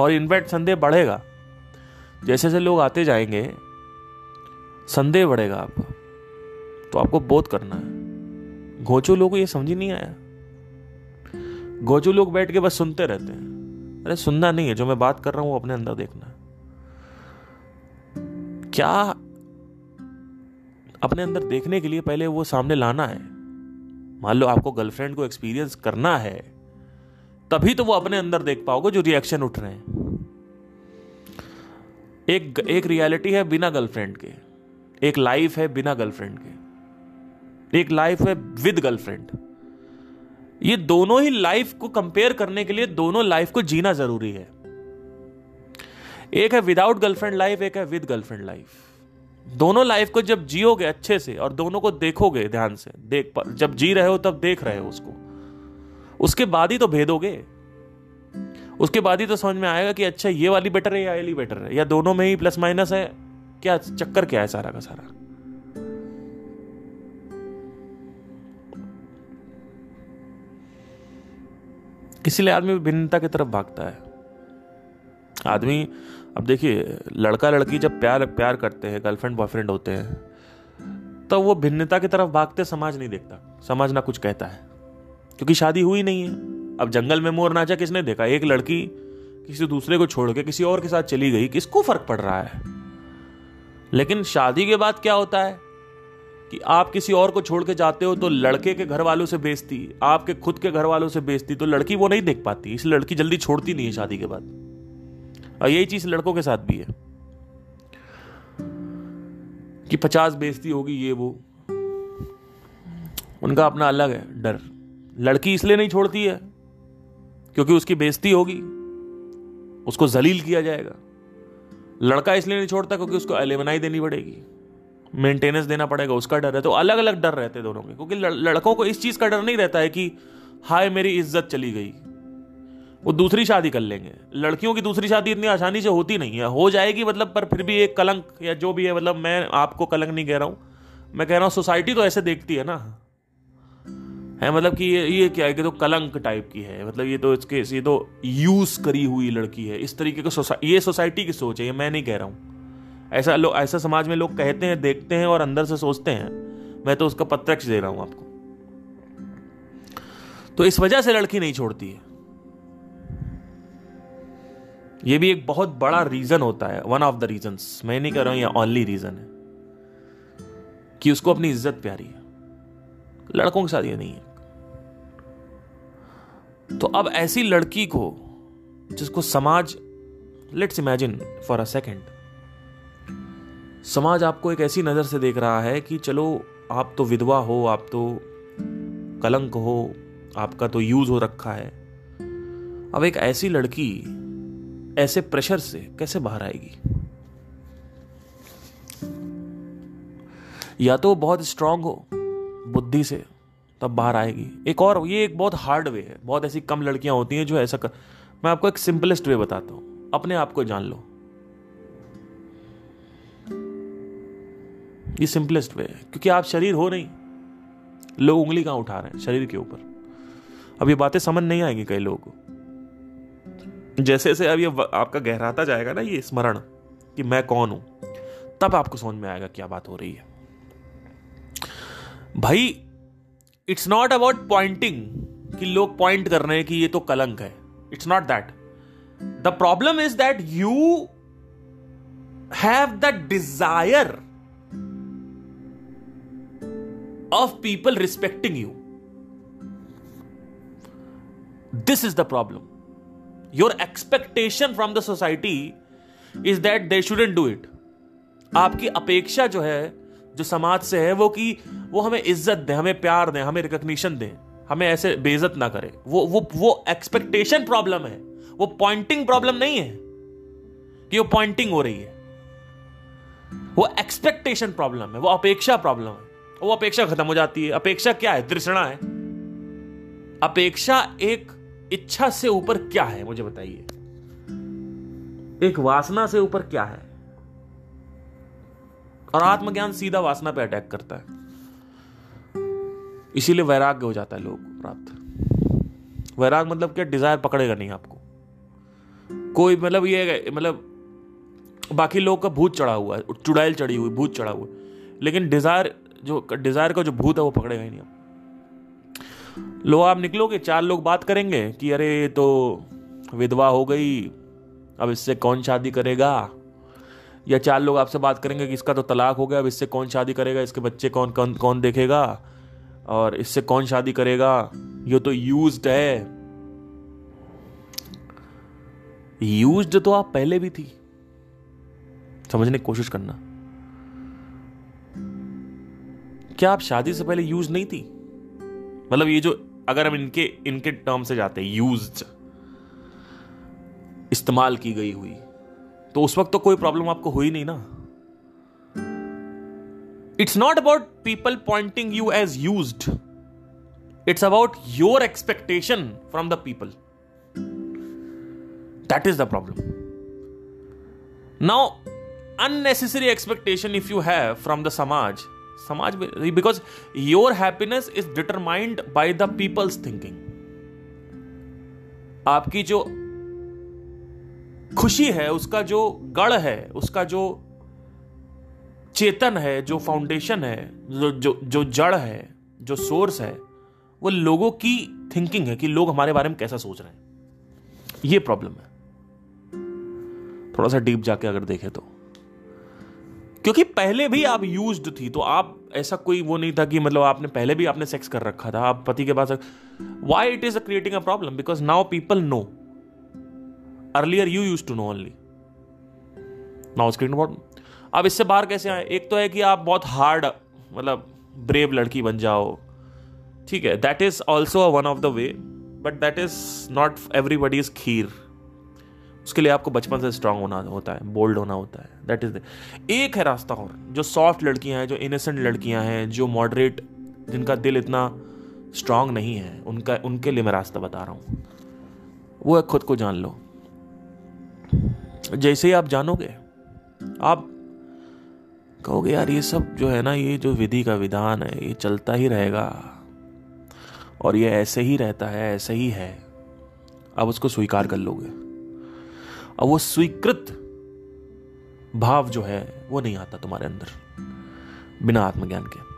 और इनफैक्ट संदेह बढ़ेगा जैसे जैसे लोग आते जाएंगे संदेह बढ़ेगा आपको तो आपको बोध करना है घोचू लोग को ये समझ नहीं आया घोचू लोग बैठ के बस सुनते रहते हैं अरे सुनना नहीं है जो मैं बात कर रहा हूं वो अपने अंदर देखना है क्या अपने अंदर देखने के लिए पहले वो सामने लाना है मान लो आपको गर्लफ्रेंड को एक्सपीरियंस करना है तभी तो वो अपने अंदर देख पाओगे जो रिएक्शन उठ रहे हैं एक एक रियलिटी है बिना गर्लफ्रेंड के एक लाइफ है बिना गर्लफ्रेंड के एक लाइफ है विद गर्लफ्रेंड ये दोनों ही लाइफ को कंपेयर करने के लिए दोनों लाइफ को जीना जरूरी है एक है विदाउट गर्लफ्रेंड लाइफ एक है विद गर्लफ्रेंड लाइफ दोनों लाइफ को जब जियोगे अच्छे से और दोनों को देखोगे ध्यान से देख जब जी रहे हो तब देख रहे हो उसको उसके बाद ही तो भेदोगे उसके बाद ही तो समझ में आएगा कि अच्छा ये वाली बेटर है या ये वाली बेटर है या दोनों में ही प्लस माइनस है क्या चक्कर क्या है सारा का सारा इसीलिए आदमी भिन्नता की तरफ भागता है आदमी अब देखिए लड़का लड़की जब प्यार प्यार करते हैं गर्लफ्रेंड बॉयफ्रेंड होते हैं तब तो वो भिन्नता की तरफ भागते समाज नहीं देखता समाज ना कुछ कहता है क्योंकि शादी हुई नहीं है अब जंगल में मोर नाचा किसने देखा एक लड़की किसी दूसरे को छोड़ के किसी और के साथ चली गई किसको फर्क पड़ रहा है लेकिन शादी के बाद क्या होता है कि आप किसी और को छोड़ के जाते हो तो लड़के के घर वालों से बेचती आपके खुद के घर वालों से बेचती तो लड़की वो नहीं देख पाती इसलिए लड़की जल्दी छोड़ती नहीं है शादी के बाद और यही चीज लड़कों के साथ भी है कि पचास बेचती होगी ये वो उनका अपना अलग है डर लड़की इसलिए नहीं छोड़ती है क्योंकि उसकी बेजती होगी उसको जलील किया जाएगा लड़का इसलिए नहीं छोड़ता क्योंकि उसको एलिमनाई देनी पड़ेगी मेंटेनेंस देना पड़ेगा उसका डर है तो अलग अलग डर रहते हैं दोनों के क्योंकि लड़कों को इस चीज़ का डर नहीं रहता है कि हाय मेरी इज्जत चली गई वो दूसरी शादी कर लेंगे लड़कियों की दूसरी शादी इतनी आसानी से होती नहीं है हो जाएगी मतलब पर फिर भी एक कलंक या जो भी है मतलब मैं आपको कलंक नहीं कह रहा हूँ मैं कह रहा हूँ सोसाइटी तो ऐसे देखती है ना है मतलब कि ये ये क्या है कि तो कलंक टाइप की है मतलब ये तो इसके ये तो यूज करी हुई लड़की है इस तरीके का सोसा, ये सोसाइटी की सोच है ये मैं नहीं कह रहा हूँ ऐसा लोग ऐसा समाज में लोग कहते हैं देखते हैं और अंदर से सोचते हैं मैं तो उसका प्रत्यक्ष दे रहा हूँ आपको तो इस वजह से लड़की नहीं छोड़ती है ये भी एक बहुत बड़ा रीजन होता है वन ऑफ द रीजन मैं नहीं कह रहा हूं ये ओनली रीजन है कि उसको अपनी इज्जत प्यारी है लड़कों के साथ ये नहीं है तो अब ऐसी लड़की को जिसको समाज let's imagine for a second समाज आपको एक ऐसी नज़र से देख रहा है कि चलो आप तो विधवा हो आप तो कलंक हो आपका तो यूज हो रखा है अब एक ऐसी लड़की ऐसे प्रेशर से कैसे बाहर आएगी या तो बहुत स्ट्रांग हो बुद्धि से तब बाहर आएगी एक और ये एक बहुत हार्ड वे है बहुत ऐसी कम लड़कियां होती हैं जो ऐसा कर मैं आपको एक सिंपलेस्ट वे बताता हूं अपने आप को जान लो ये सिंपलेस्ट वे है क्योंकि आप शरीर हो नहीं लोग उंगली कहां उठा रहे हैं शरीर के ऊपर अब ये बातें समझ नहीं आएंगी कई लोगों को जैसे जैसे अब ये आपका गहराता जाएगा ना ये स्मरण कि मैं कौन हूं तब आपको समझ में आएगा क्या बात हो रही है भाई इट्स नॉट अबाउट पॉइंटिंग कि लोग पॉइंट कर रहे हैं कि ये तो कलंक है it's not that the problem is that you have the desire of people respecting you this is the problem your expectation from the society is that they shouldn't do it आपकी अपेक्षा जो है जो समाज से है वो कि वो हमें इज्जत दें हमें प्यार दें हमें रिकग्निशन दें हमें ऐसे बेइज्जत ना करें वो वो वो एक्सपेक्टेशन प्रॉब्लम है वो पॉइंटिंग प्रॉब्लम नहीं है कि वो पॉइंटिंग हो रही है वो एक्सपेक्टेशन प्रॉब्लम है वो अपेक्षा प्रॉब्लम है वो अपेक्षा खत्म हो जाती है अपेक्षा क्या है तृष्णा है अपेक्षा एक इच्छा से ऊपर क्या है मुझे बताइए एक वासना से ऊपर क्या है और आत्मज्ञान सीधा वासना पे अटैक करता है इसीलिए वैराग्य हो जाता है लोग प्राप्त वैराग मतलब क्या डिजायर पकड़ेगा नहीं आपको कोई मतलब ये मतलब बाकी लोग का भूत चढ़ा हुआ है चुड़ैल चढ़ी हुई भूत चढ़ा हुआ लेकिन डिजायर जो डिजायर का जो भूत है वो पकड़ेगा ही नहीं आप लोग आप निकलोगे चार लोग बात करेंगे कि अरे तो विधवा हो गई अब इससे कौन शादी करेगा या चार लोग आपसे बात करेंगे कि इसका तो तलाक हो गया अब इससे कौन शादी करेगा इसके बच्चे कौन कौन कौन देखेगा और इससे कौन शादी करेगा ये तो यूज है यूज तो आप पहले भी थी समझने की कोशिश करना क्या आप शादी से पहले यूज नहीं थी मतलब ये जो अगर हम इनके इनके टर्म से जाते हैं यूज इस्तेमाल की गई हुई तो उस वक्त तो कोई प्रॉब्लम आपको हुई नहीं ना it's not about people pointing you as use it's about your expectation from the people that is the problem now unnecessary expectation if you have from the samaj samaj because your happiness is determined by the people's thinking आपकी जो खुशी है उसका जो गढ़ है उसका जो चेतन है जो फाउंडेशन है जो जो जो जड़ है जो सोर्स है वो लोगों की थिंकिंग है कि लोग हमारे बारे में कैसा सोच रहे हैं ये प्रॉब्लम है थोड़ा सा डीप जाके अगर देखें तो क्योंकि पहले भी आप यूज्ड थी तो आप ऐसा कोई वो नहीं था कि मतलब आपने पहले भी आपने सेक्स कर रखा था आप पति के पास why it is creating a problem because now people know earlier you use to know only now screen about अब इससे बाहर कैसे आए एक तो है कि आप बहुत हार्ड मतलब ब्रेव लड़की बन जाओ ठीक है that is also one of the way but that is not everybody is खीर उसके लिए आपको बचपन से स्ट्रांग होना होता है बोल्ड होना होता है दैट इज एक है रास्ता और जो सॉफ्ट लड़कियां हैं जो इनोसेंट लड़कियां हैं जो मॉडरेट जिनका दिल इतना स्ट्रांग नहीं है उनका उनके लिए मैं रास्ता बता रहा हूँ वो है खुद को जान लो जैसे ही आप जानोगे आप कहोगे यार ये सब जो है ना ये जो विधि का विधान है ये चलता ही रहेगा और ये ऐसे ही रहता है ऐसे ही है आप उसको स्वीकार कर लोगे और वो स्वीकृत भाव जो है वो नहीं आता तुम्हारे अंदर बिना आत्मज्ञान के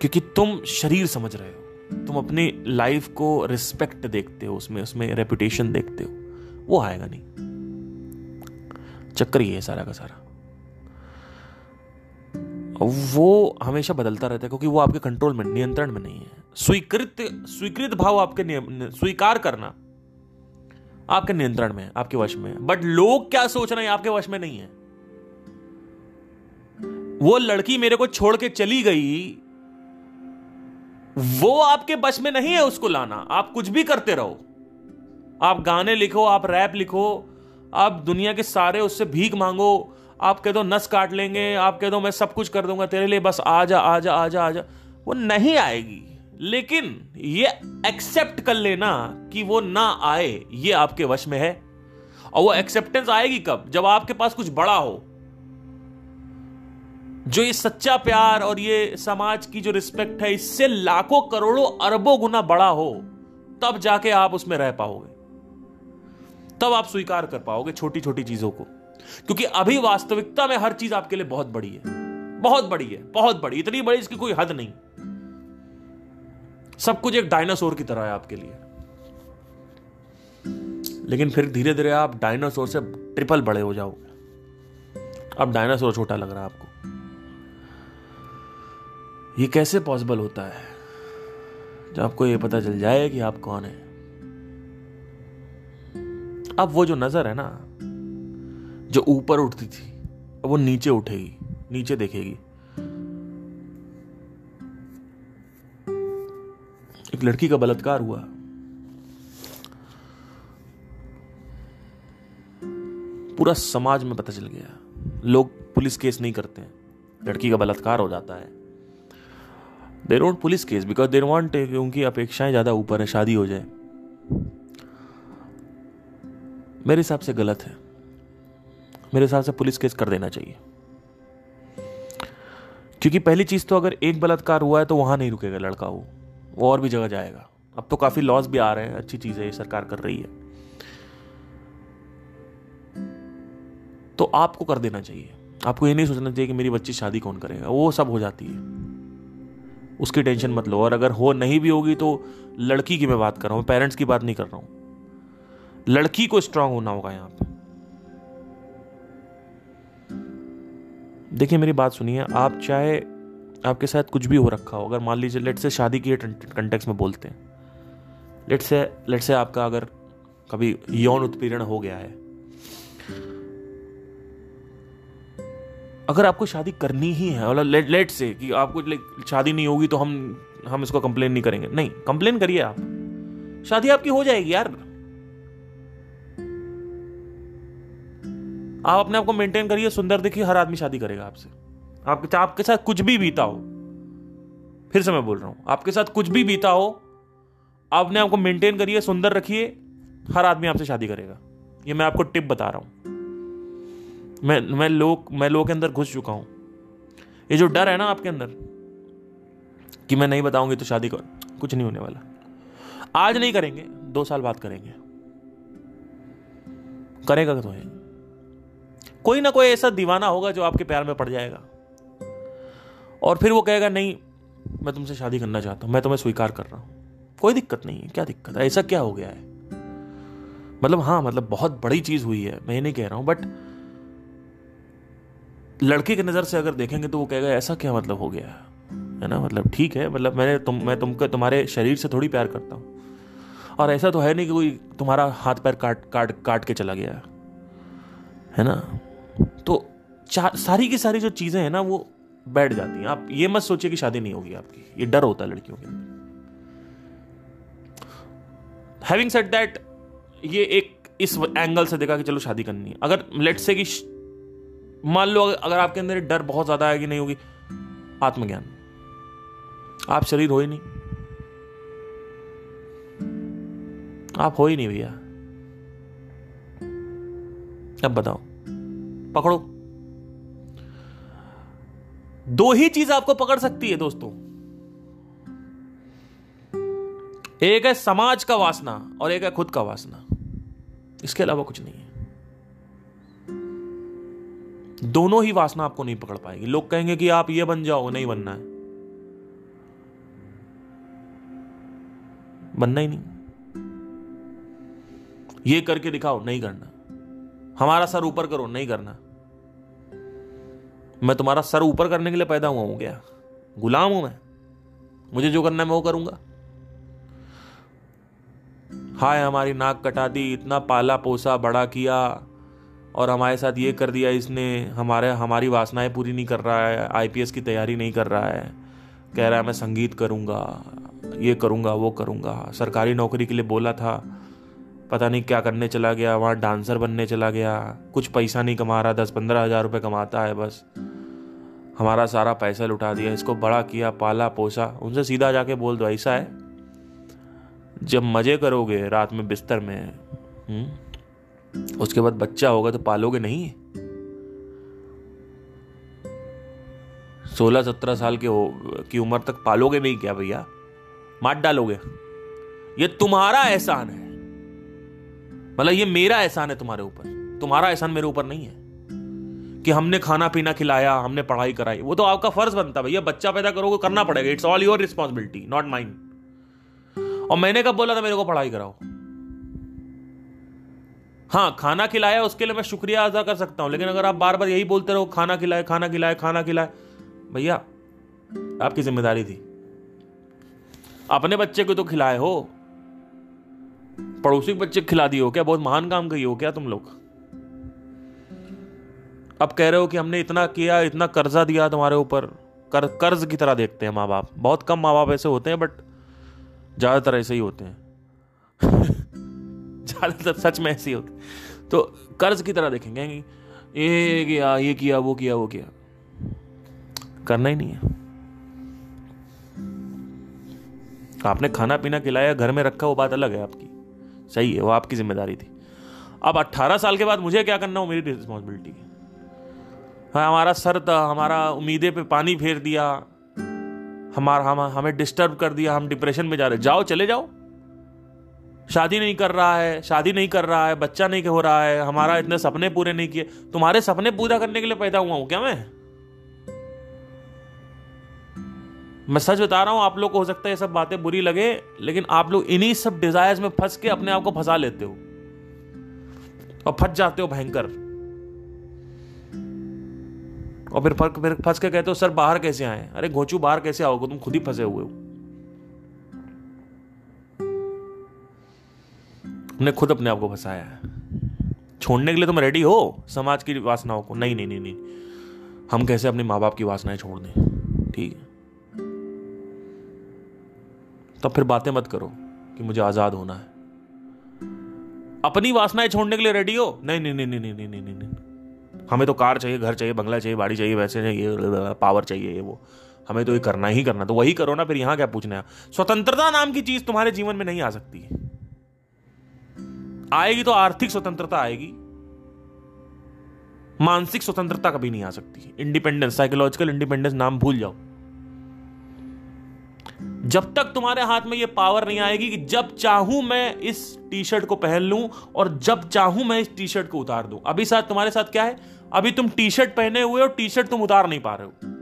क्योंकि तुम शरीर समझ रहे हो तुम अपनी लाइफ को रिस्पेक्ट देखते हो उसमें उसमें रेपुटेशन देखते हो वो आएगा नहीं चक्कर ही है सारा का सारा वो हमेशा बदलता रहता है क्योंकि वो आपके कंट्रोल में नियंत्रण में नहीं है स्वीकृत स्वीकृत भाव आपके स्वीकार करना आपके नियंत्रण में आपके वश में बट लोग क्या सोच रहे हैं आपके वश में नहीं है वो लड़की मेरे को छोड़ के चली गई वो आपके वश में नहीं है उसको लाना आप कुछ भी करते रहो आप गाने लिखो आप रैप लिखो आप दुनिया के सारे उससे भीख मांगो आप कह दो नस काट लेंगे आप कह दो मैं सब कुछ कर दूंगा तेरे लिए बस आ जा आ जा आ जा आ जा वो नहीं आएगी लेकिन ये एक्सेप्ट कर लेना कि वो ना आए ये आपके वश में है और वो एक्सेप्टेंस आएगी कब जब आपके पास कुछ बड़ा हो जो ये सच्चा प्यार और ये समाज की जो रिस्पेक्ट है इससे लाखों करोड़ों अरबों गुना बड़ा हो तब जाके आप उसमें रह पाओगे तब आप स्वीकार कर पाओगे छोटी छोटी चीजों को क्योंकि अभी वास्तविकता में हर चीज आपके लिए बहुत बड़ी है बहुत बड़ी है बहुत बड़ी इतनी बड़ी इसकी कोई हद नहीं सब कुछ एक डायनासोर की तरह है आपके लिए लेकिन फिर धीरे धीरे आप डायनासोर से ट्रिपल बड़े हो जाओगे अब डायनासोर छोटा लग रहा है आपको ये कैसे पॉसिबल होता है जब आपको ये पता चल जाए कि आप कौन है अब वो जो नज़र है ना जो ऊपर उठती थी अब वो नीचे उठेगी नीचे देखेगी एक लड़की का बलात्कार हुआ पूरा समाज में पता चल गया लोग पुलिस केस नहीं करते हैं लड़की का बलात्कार हो जाता है they want police case because there want क्योंकि अपेक्षाएं ज़्यादा ऊपर है शादी हो जाए मेरे हिसाब से गलत है मेरे हिसाब से पुलिस केस कर देना चाहिए क्योंकि पहली चीज़ तो अगर एक बलात्कार हुआ है तो वहां नहीं रुकेगा लड़का वो वो और भी जगह जाएगा अब तो काफ़ी लॉस भी आ रहे हैं अच्छी चीज़ है ये सरकार कर रही है तो आपको कर देना चाहिए आपको ये नहीं सोचना चाहिए कि मेरी बच्ची शादी कौन करेगा वो सब हो जाती है उसकी टेंशन मत लो और अगर हो नहीं भी होगी तो लड़की की मैं बात कर रहा हूँ पेरेंट्स की बात नहीं कर रहा हूँ लड़की को स्ट्रांग होना होगा यहां पर देखिए मेरी बात सुनिए आप चाहे आपके साथ कुछ भी हो रखा हो अगर मान लीजिए लेट से शादी के कंटेक्स में बोलते हैं लेट से लेट से आपका अगर कभी यौन उत्पीड़न हो गया है अगर आपको शादी करनी ही है लेट लेट से कि आपको शादी नहीं होगी तो हम हम इसको कंप्लेन नहीं करेंगे नहीं कंप्लेन करिए आप शादी आपकी हो जाएगी यार आप अपने आप को मेंटेन करिए सुंदर देखिए हर आदमी शादी करेगा आपसे आपके चाहे आपके साथ कुछ भी बीता हो फिर से मैं बोल रहा हूँ आपके साथ कुछ भी बीता हो अपने आपको मेंटेन करिए सुंदर रखिए हर आदमी आपसे शादी करेगा ये मैं आपको टिप बता रहा हूं मैं मैं लोग मैं लोग के अंदर घुस चुका हूँ ये जो डर है ना आपके अंदर कि मैं नहीं बताऊंगी तो शादी कर कुछ नहीं होने वाला आज नहीं करेंगे दो साल बाद करेंगे करेगा तो है कोई ना कोई ऐसा दीवाना होगा जो आपके प्यार में पड़ जाएगा और फिर वो कहेगा नहीं मैं तुमसे शादी करना चाहता हूं मैं तुम्हें स्वीकार कर रहा हूं कोई दिक्कत नहीं है क्या दिक्कत है ऐसा क्या हो गया है मतलब हाँ मतलब बहुत बड़ी चीज़ हुई है मैं ये नहीं कह रहा हूं बट लड़के की नज़र से अगर देखेंगे तो वो कहेगा ऐसा क्या मतलब हो गया है ना मतलब ठीक है मतलब मैंने तुम मैं तुमको तुम्हारे शरीर से थोड़ी प्यार करता हूं और ऐसा तो है नहीं कि कोई तुम्हारा हाथ पैर काट काट काट के चला गया है ना तो सारी की सारी जो चीज़ें हैं ना वो बैठ जाती हैं आप ये मत सोचिए कि शादी नहीं होगी आपकी ये डर होता है लड़कियों के अंदर हैविंग सेट दैट ये एक इस एंगल से देखा कि चलो शादी करनी है अगर लेट से कि मान लो अगर आपके अंदर डर बहुत ज़्यादा आएगी नहीं होगी आत्मज्ञान आप शरीर हो ही नहीं आप हो ही नहीं भैया अब बताओ पकड़ो दो ही चीज आपको पकड़ सकती है दोस्तों एक है समाज का वासना और एक है खुद का वासना इसके अलावा कुछ नहीं है दोनों ही वासना आपको नहीं पकड़ पाएगी लोग कहेंगे कि आप ये बन जाओ नहीं बनना है बनना ही नहीं ये करके दिखाओ नहीं करना हमारा सर ऊपर करो नहीं करना मैं तुम्हारा सर ऊपर करने के लिए पैदा हुआ हूं क्या गुलाम हूं मैं मुझे जो करना है मैं वो करूंगा हाय हमारी नाक कटा दी इतना पाला पोसा बड़ा किया और हमारे साथ ये कर दिया इसने हमारे हमारी वासनाएं पूरी नहीं कर रहा है आईपीएस की तैयारी नहीं कर रहा है कह रहा है मैं संगीत करूंगा ये करूंगा वो करूँगा सरकारी नौकरी के लिए बोला था पता नहीं क्या करने चला गया वहाँ डांसर बनने चला गया कुछ पैसा नहीं कमा रहा दस पंद्रह हज़ार रुपये कमाता है बस हमारा सारा पैसा लुटा दिया इसको बड़ा किया पाला पोसा उनसे सीधा जाके बोल दो ऐसा है जब मज़े करोगे रात में बिस्तर में हुँ? हम्म, उसके बाद बच्चा होगा तो पालोगे नहीं सोलह सत्रह साल के हो की उम्र तक पालोगे नहीं क्या भैया मार डालोगे ये तुम्हारा एहसान है मतलब ये मेरा एहसान है तुम्हारे ऊपर तुम्हारा एहसान मेरे ऊपर नहीं है कि हमने खाना पीना खिलाया हमने पढ़ाई कराई वो तो आपका फर्ज बनता है भैया बच्चा पैदा करोगे करना पड़ेगा it's all your responsibility not mine और मैंने कब बोला था मेरे को पढ़ाई कराओ हाँ खाना खिलाया उसके लिए मैं शुक्रिया अदा कर सकता हूं लेकिन अगर आप बार बार यही बोलते रहो खाना खिलाए खाना खिलाए खाना खिलाए भैया आपकी जिम्मेदारी थी अपने बच्चे को तो खिलाए हो पड़ोसी बच्चे खिला दिए हो क्या बहुत महान काम कही हो क्या तुम लोग अब कह रहे हो कि हमने इतना किया इतना कर्जा दिया तुम्हारे ऊपर कर कर्ज की तरह देखते हैं माँ बाप बहुत कम माँ बाप ऐसे होते हैं बट ज़्यादातर ऐसे ही होते हैं [laughs] ज़्यादातर सच में ऐसे ही होते तो कर्ज की तरह देखेंगे ये किया ये किया वो किया वो किया करना ही नहीं है आपने खाना पीना खिलाया घर में रखा वो बात अलग है आपकी सही है वो आपकी जिम्मेदारी थी अब 18 साल के बाद मुझे क्या करना हो मेरी रिस्पॉन्सिबिलिटी है हाँ, हमारा सर था हमारा उम्मीदें पे पानी फेर दिया हमारा हम हमें डिस्टर्ब कर दिया हम डिप्रेशन में जा रहे जाओ चले जाओ शादी नहीं कर रहा है शादी नहीं कर रहा है बच्चा नहीं हो रहा है हमारा इतने सपने पूरे नहीं किए तुम्हारे सपने पूरा करने के लिए पैदा हुआ हूं क्या मैं मैं सच बता रहा हूं आप लोग को हो सकता है ये सब बातें बुरी लगे लेकिन आप लोग इन्हीं सब डिजायर्स में फंस के अपने आप को फंसा लेते हो और फंस जाते हो भयंकर और फिर फिर फंस के कहते हो सर बाहर कैसे आए अरे घोचू बाहर कैसे आओगे तुम खुद ही फंसे हुए हो तुमने खुद अपने आप को फंसाया है छोड़ने के लिए तुम रेडी हो समाज की वासनाओं को नहीं नहीं नहीं नहीं हम कैसे अपने माँ बाप की वासनाएं छोड़ दें ठीक है तब फिर बातें मत करो कि मुझे आजाद होना है अपनी वासनाएं छोड़ने के लिए रेडी हो नहीं नहीं नहीं नहीं नहीं नहीं नहीं हमें तो कार चाहिए घर चाहिए बंगला चाहिए बाड़ी चाहिए वैसे चाहिए पावर चाहिए ये वो हमें तो ये करना ही करना तो वही करो ना फिर यहां क्या पूछना है स्वतंत्रता नाम की चीज तुम्हारे जीवन में नहीं आ सकती है आएगी तो आर्थिक स्वतंत्रता आएगी मानसिक स्वतंत्रता कभी नहीं आ सकती इंडिपेंडेंस साइकोलॉजिकल इंडिपेंडेंस नाम भूल जाओ जब तक तुम्हारे हाथ में ये पावर नहीं आएगी कि जब चाहूं मैं इस टी शर्ट को पहन लूं और जब चाहूं मैं इस टी शर्ट को उतार दूं अभी साथ तुम्हारे साथ क्या है अभी तुम टी शर्ट पहने हुए और टी शर्ट तुम उतार नहीं पा रहे हो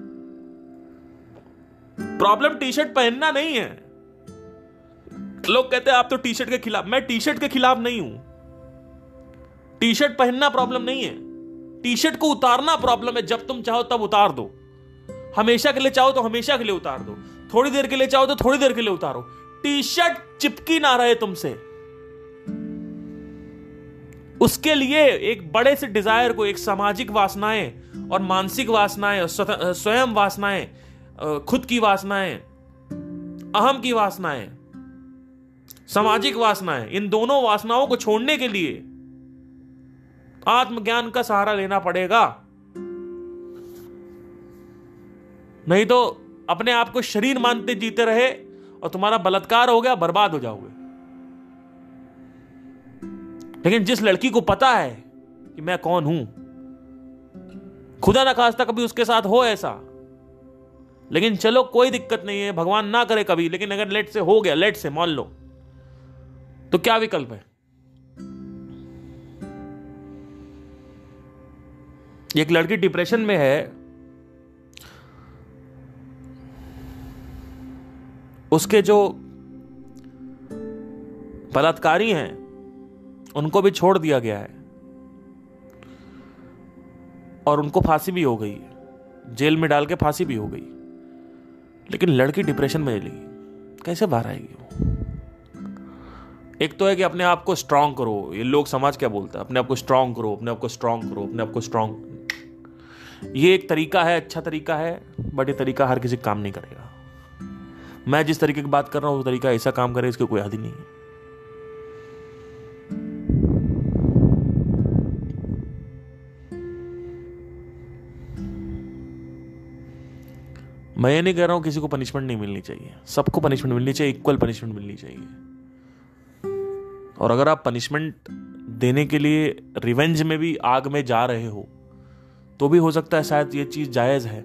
प्रॉब्लम टी शर्ट पहनना नहीं है लोग कहते हैं आप तो टी शर्ट के खिलाफ मैं टी शर्ट के खिलाफ नहीं हूं टी शर्ट पहनना प्रॉब्लम नहीं है टी शर्ट को उतारना प्रॉब्लम है जब तुम चाहो तब उतार दो हमेशा के लिए चाहो तो हमेशा के लिए उतार दो थोड़ी देर के लिए चाहो तो थोड़ी देर के लिए उतारो टी शर्ट चिपकी ना रहे तुमसे उसके लिए एक बड़े से डिजायर को एक सामाजिक वासनाएं और मानसिक वासनाएं स्वयं वासनाएं खुद की वासनाएं अहम की वासनाएं सामाजिक वासनाएं इन दोनों वासनाओं को छोड़ने के लिए आत्मज्ञान का सहारा लेना पड़ेगा नहीं तो अपने आप को शरीर मानते जीते रहे और तुम्हारा बलात्कार हो गया बर्बाद हो जाओगे लेकिन जिस लड़की को पता है कि मैं कौन हूं खुदा ना खास्ता कभी उसके साथ हो ऐसा लेकिन चलो कोई दिक्कत नहीं है भगवान ना करे कभी लेकिन अगर लेट से हो गया लेट से मान लो तो क्या विकल्प है एक लड़की डिप्रेशन में है उसके जो बलात्कारी हैं उनको भी छोड़ दिया गया है और उनको फांसी भी हो गई जेल में डाल के फांसी भी हो गई लेकिन लड़की डिप्रेशन में चली कैसे बाहर आएगी वो एक तो है कि अपने आप को स्ट्रांग करो ये लोग समाज क्या बोलता है अपने आप को स्ट्रांग करो अपने आप को स्ट्रांग करो अपने आप को स्ट्रांग ये एक तरीका है अच्छा तरीका है बट ये तरीका हर किसी काम नहीं करेगा मैं जिस तरीके की बात कर रहा हूं उस तरीका ऐसा काम करे इसकी कोई आदि नहीं है मैं ये नहीं कह रहा हूं किसी को पनिशमेंट नहीं मिलनी चाहिए सबको पनिशमेंट मिलनी चाहिए इक्वल पनिशमेंट मिलनी चाहिए और अगर आप पनिशमेंट देने के लिए रिवेंज में भी आग में जा रहे हो तो भी हो सकता है शायद ये चीज़ जायज़ है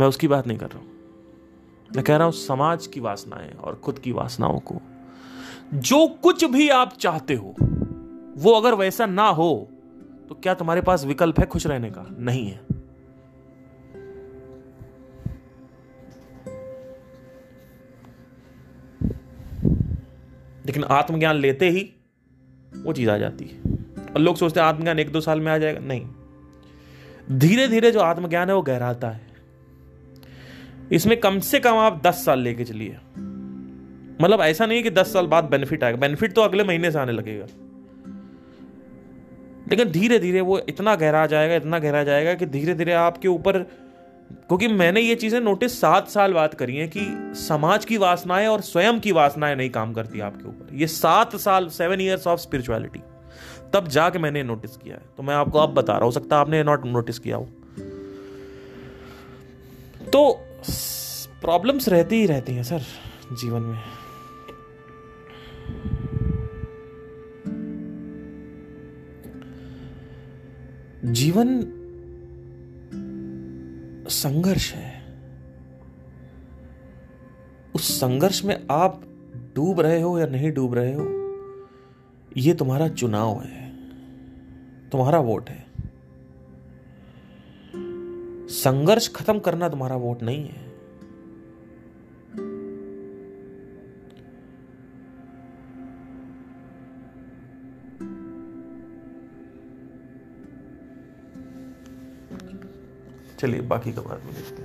मैं उसकी बात नहीं कर रहा हूं मैं कह रहा हूं समाज की वासनाएं और खुद की वासनाओं को जो कुछ भी आप चाहते हो वो अगर वैसा ना हो तो क्या तुम्हारे पास विकल्प है खुश रहने का नहीं है लेकिन आत्मज्ञान लेते ही वो चीज आ जाती है और लोग सोचते हैं आत्मज्ञान एक दो साल में आ जाएगा नहीं धीरे धीरे जो आत्मज्ञान है वो गहराता है इसमें कम से कम आप दस साल लेके चलिए मतलब ऐसा नहीं है कि दस साल बाद बेनिफिट आएगा बेनिफिट तो अगले महीने से आने लगेगा लेकिन धीरे धीरे वो इतना गहरा जाएगा इतना गहरा जाएगा कि धीरे धीरे आपके ऊपर क्योंकि मैंने ये चीज़ें नोटिस सात साल बाद करी हैं कि समाज की वासनाएं और स्वयं की वासनाएं नहीं काम करती आपके ऊपर ये सात साल सेवन ईयर्स ऑफ स्पिरिचुअलिटी तब जाके मैंने नोटिस किया है तो मैं आपको अब बता रहा हो सकता आपने नॉट नोटिस किया हो तो प्रॉब्लम्स रहती ही रहती हैं सर जीवन में जीवन संघर्ष है उस संघर्ष में आप डूब रहे हो या नहीं डूब रहे हो यह तुम्हारा चुनाव है तुम्हारा वोट है संघर्ष खत्म करना तुम्हारा वोट नहीं है चलिए बाकी का बाद में देखते हैं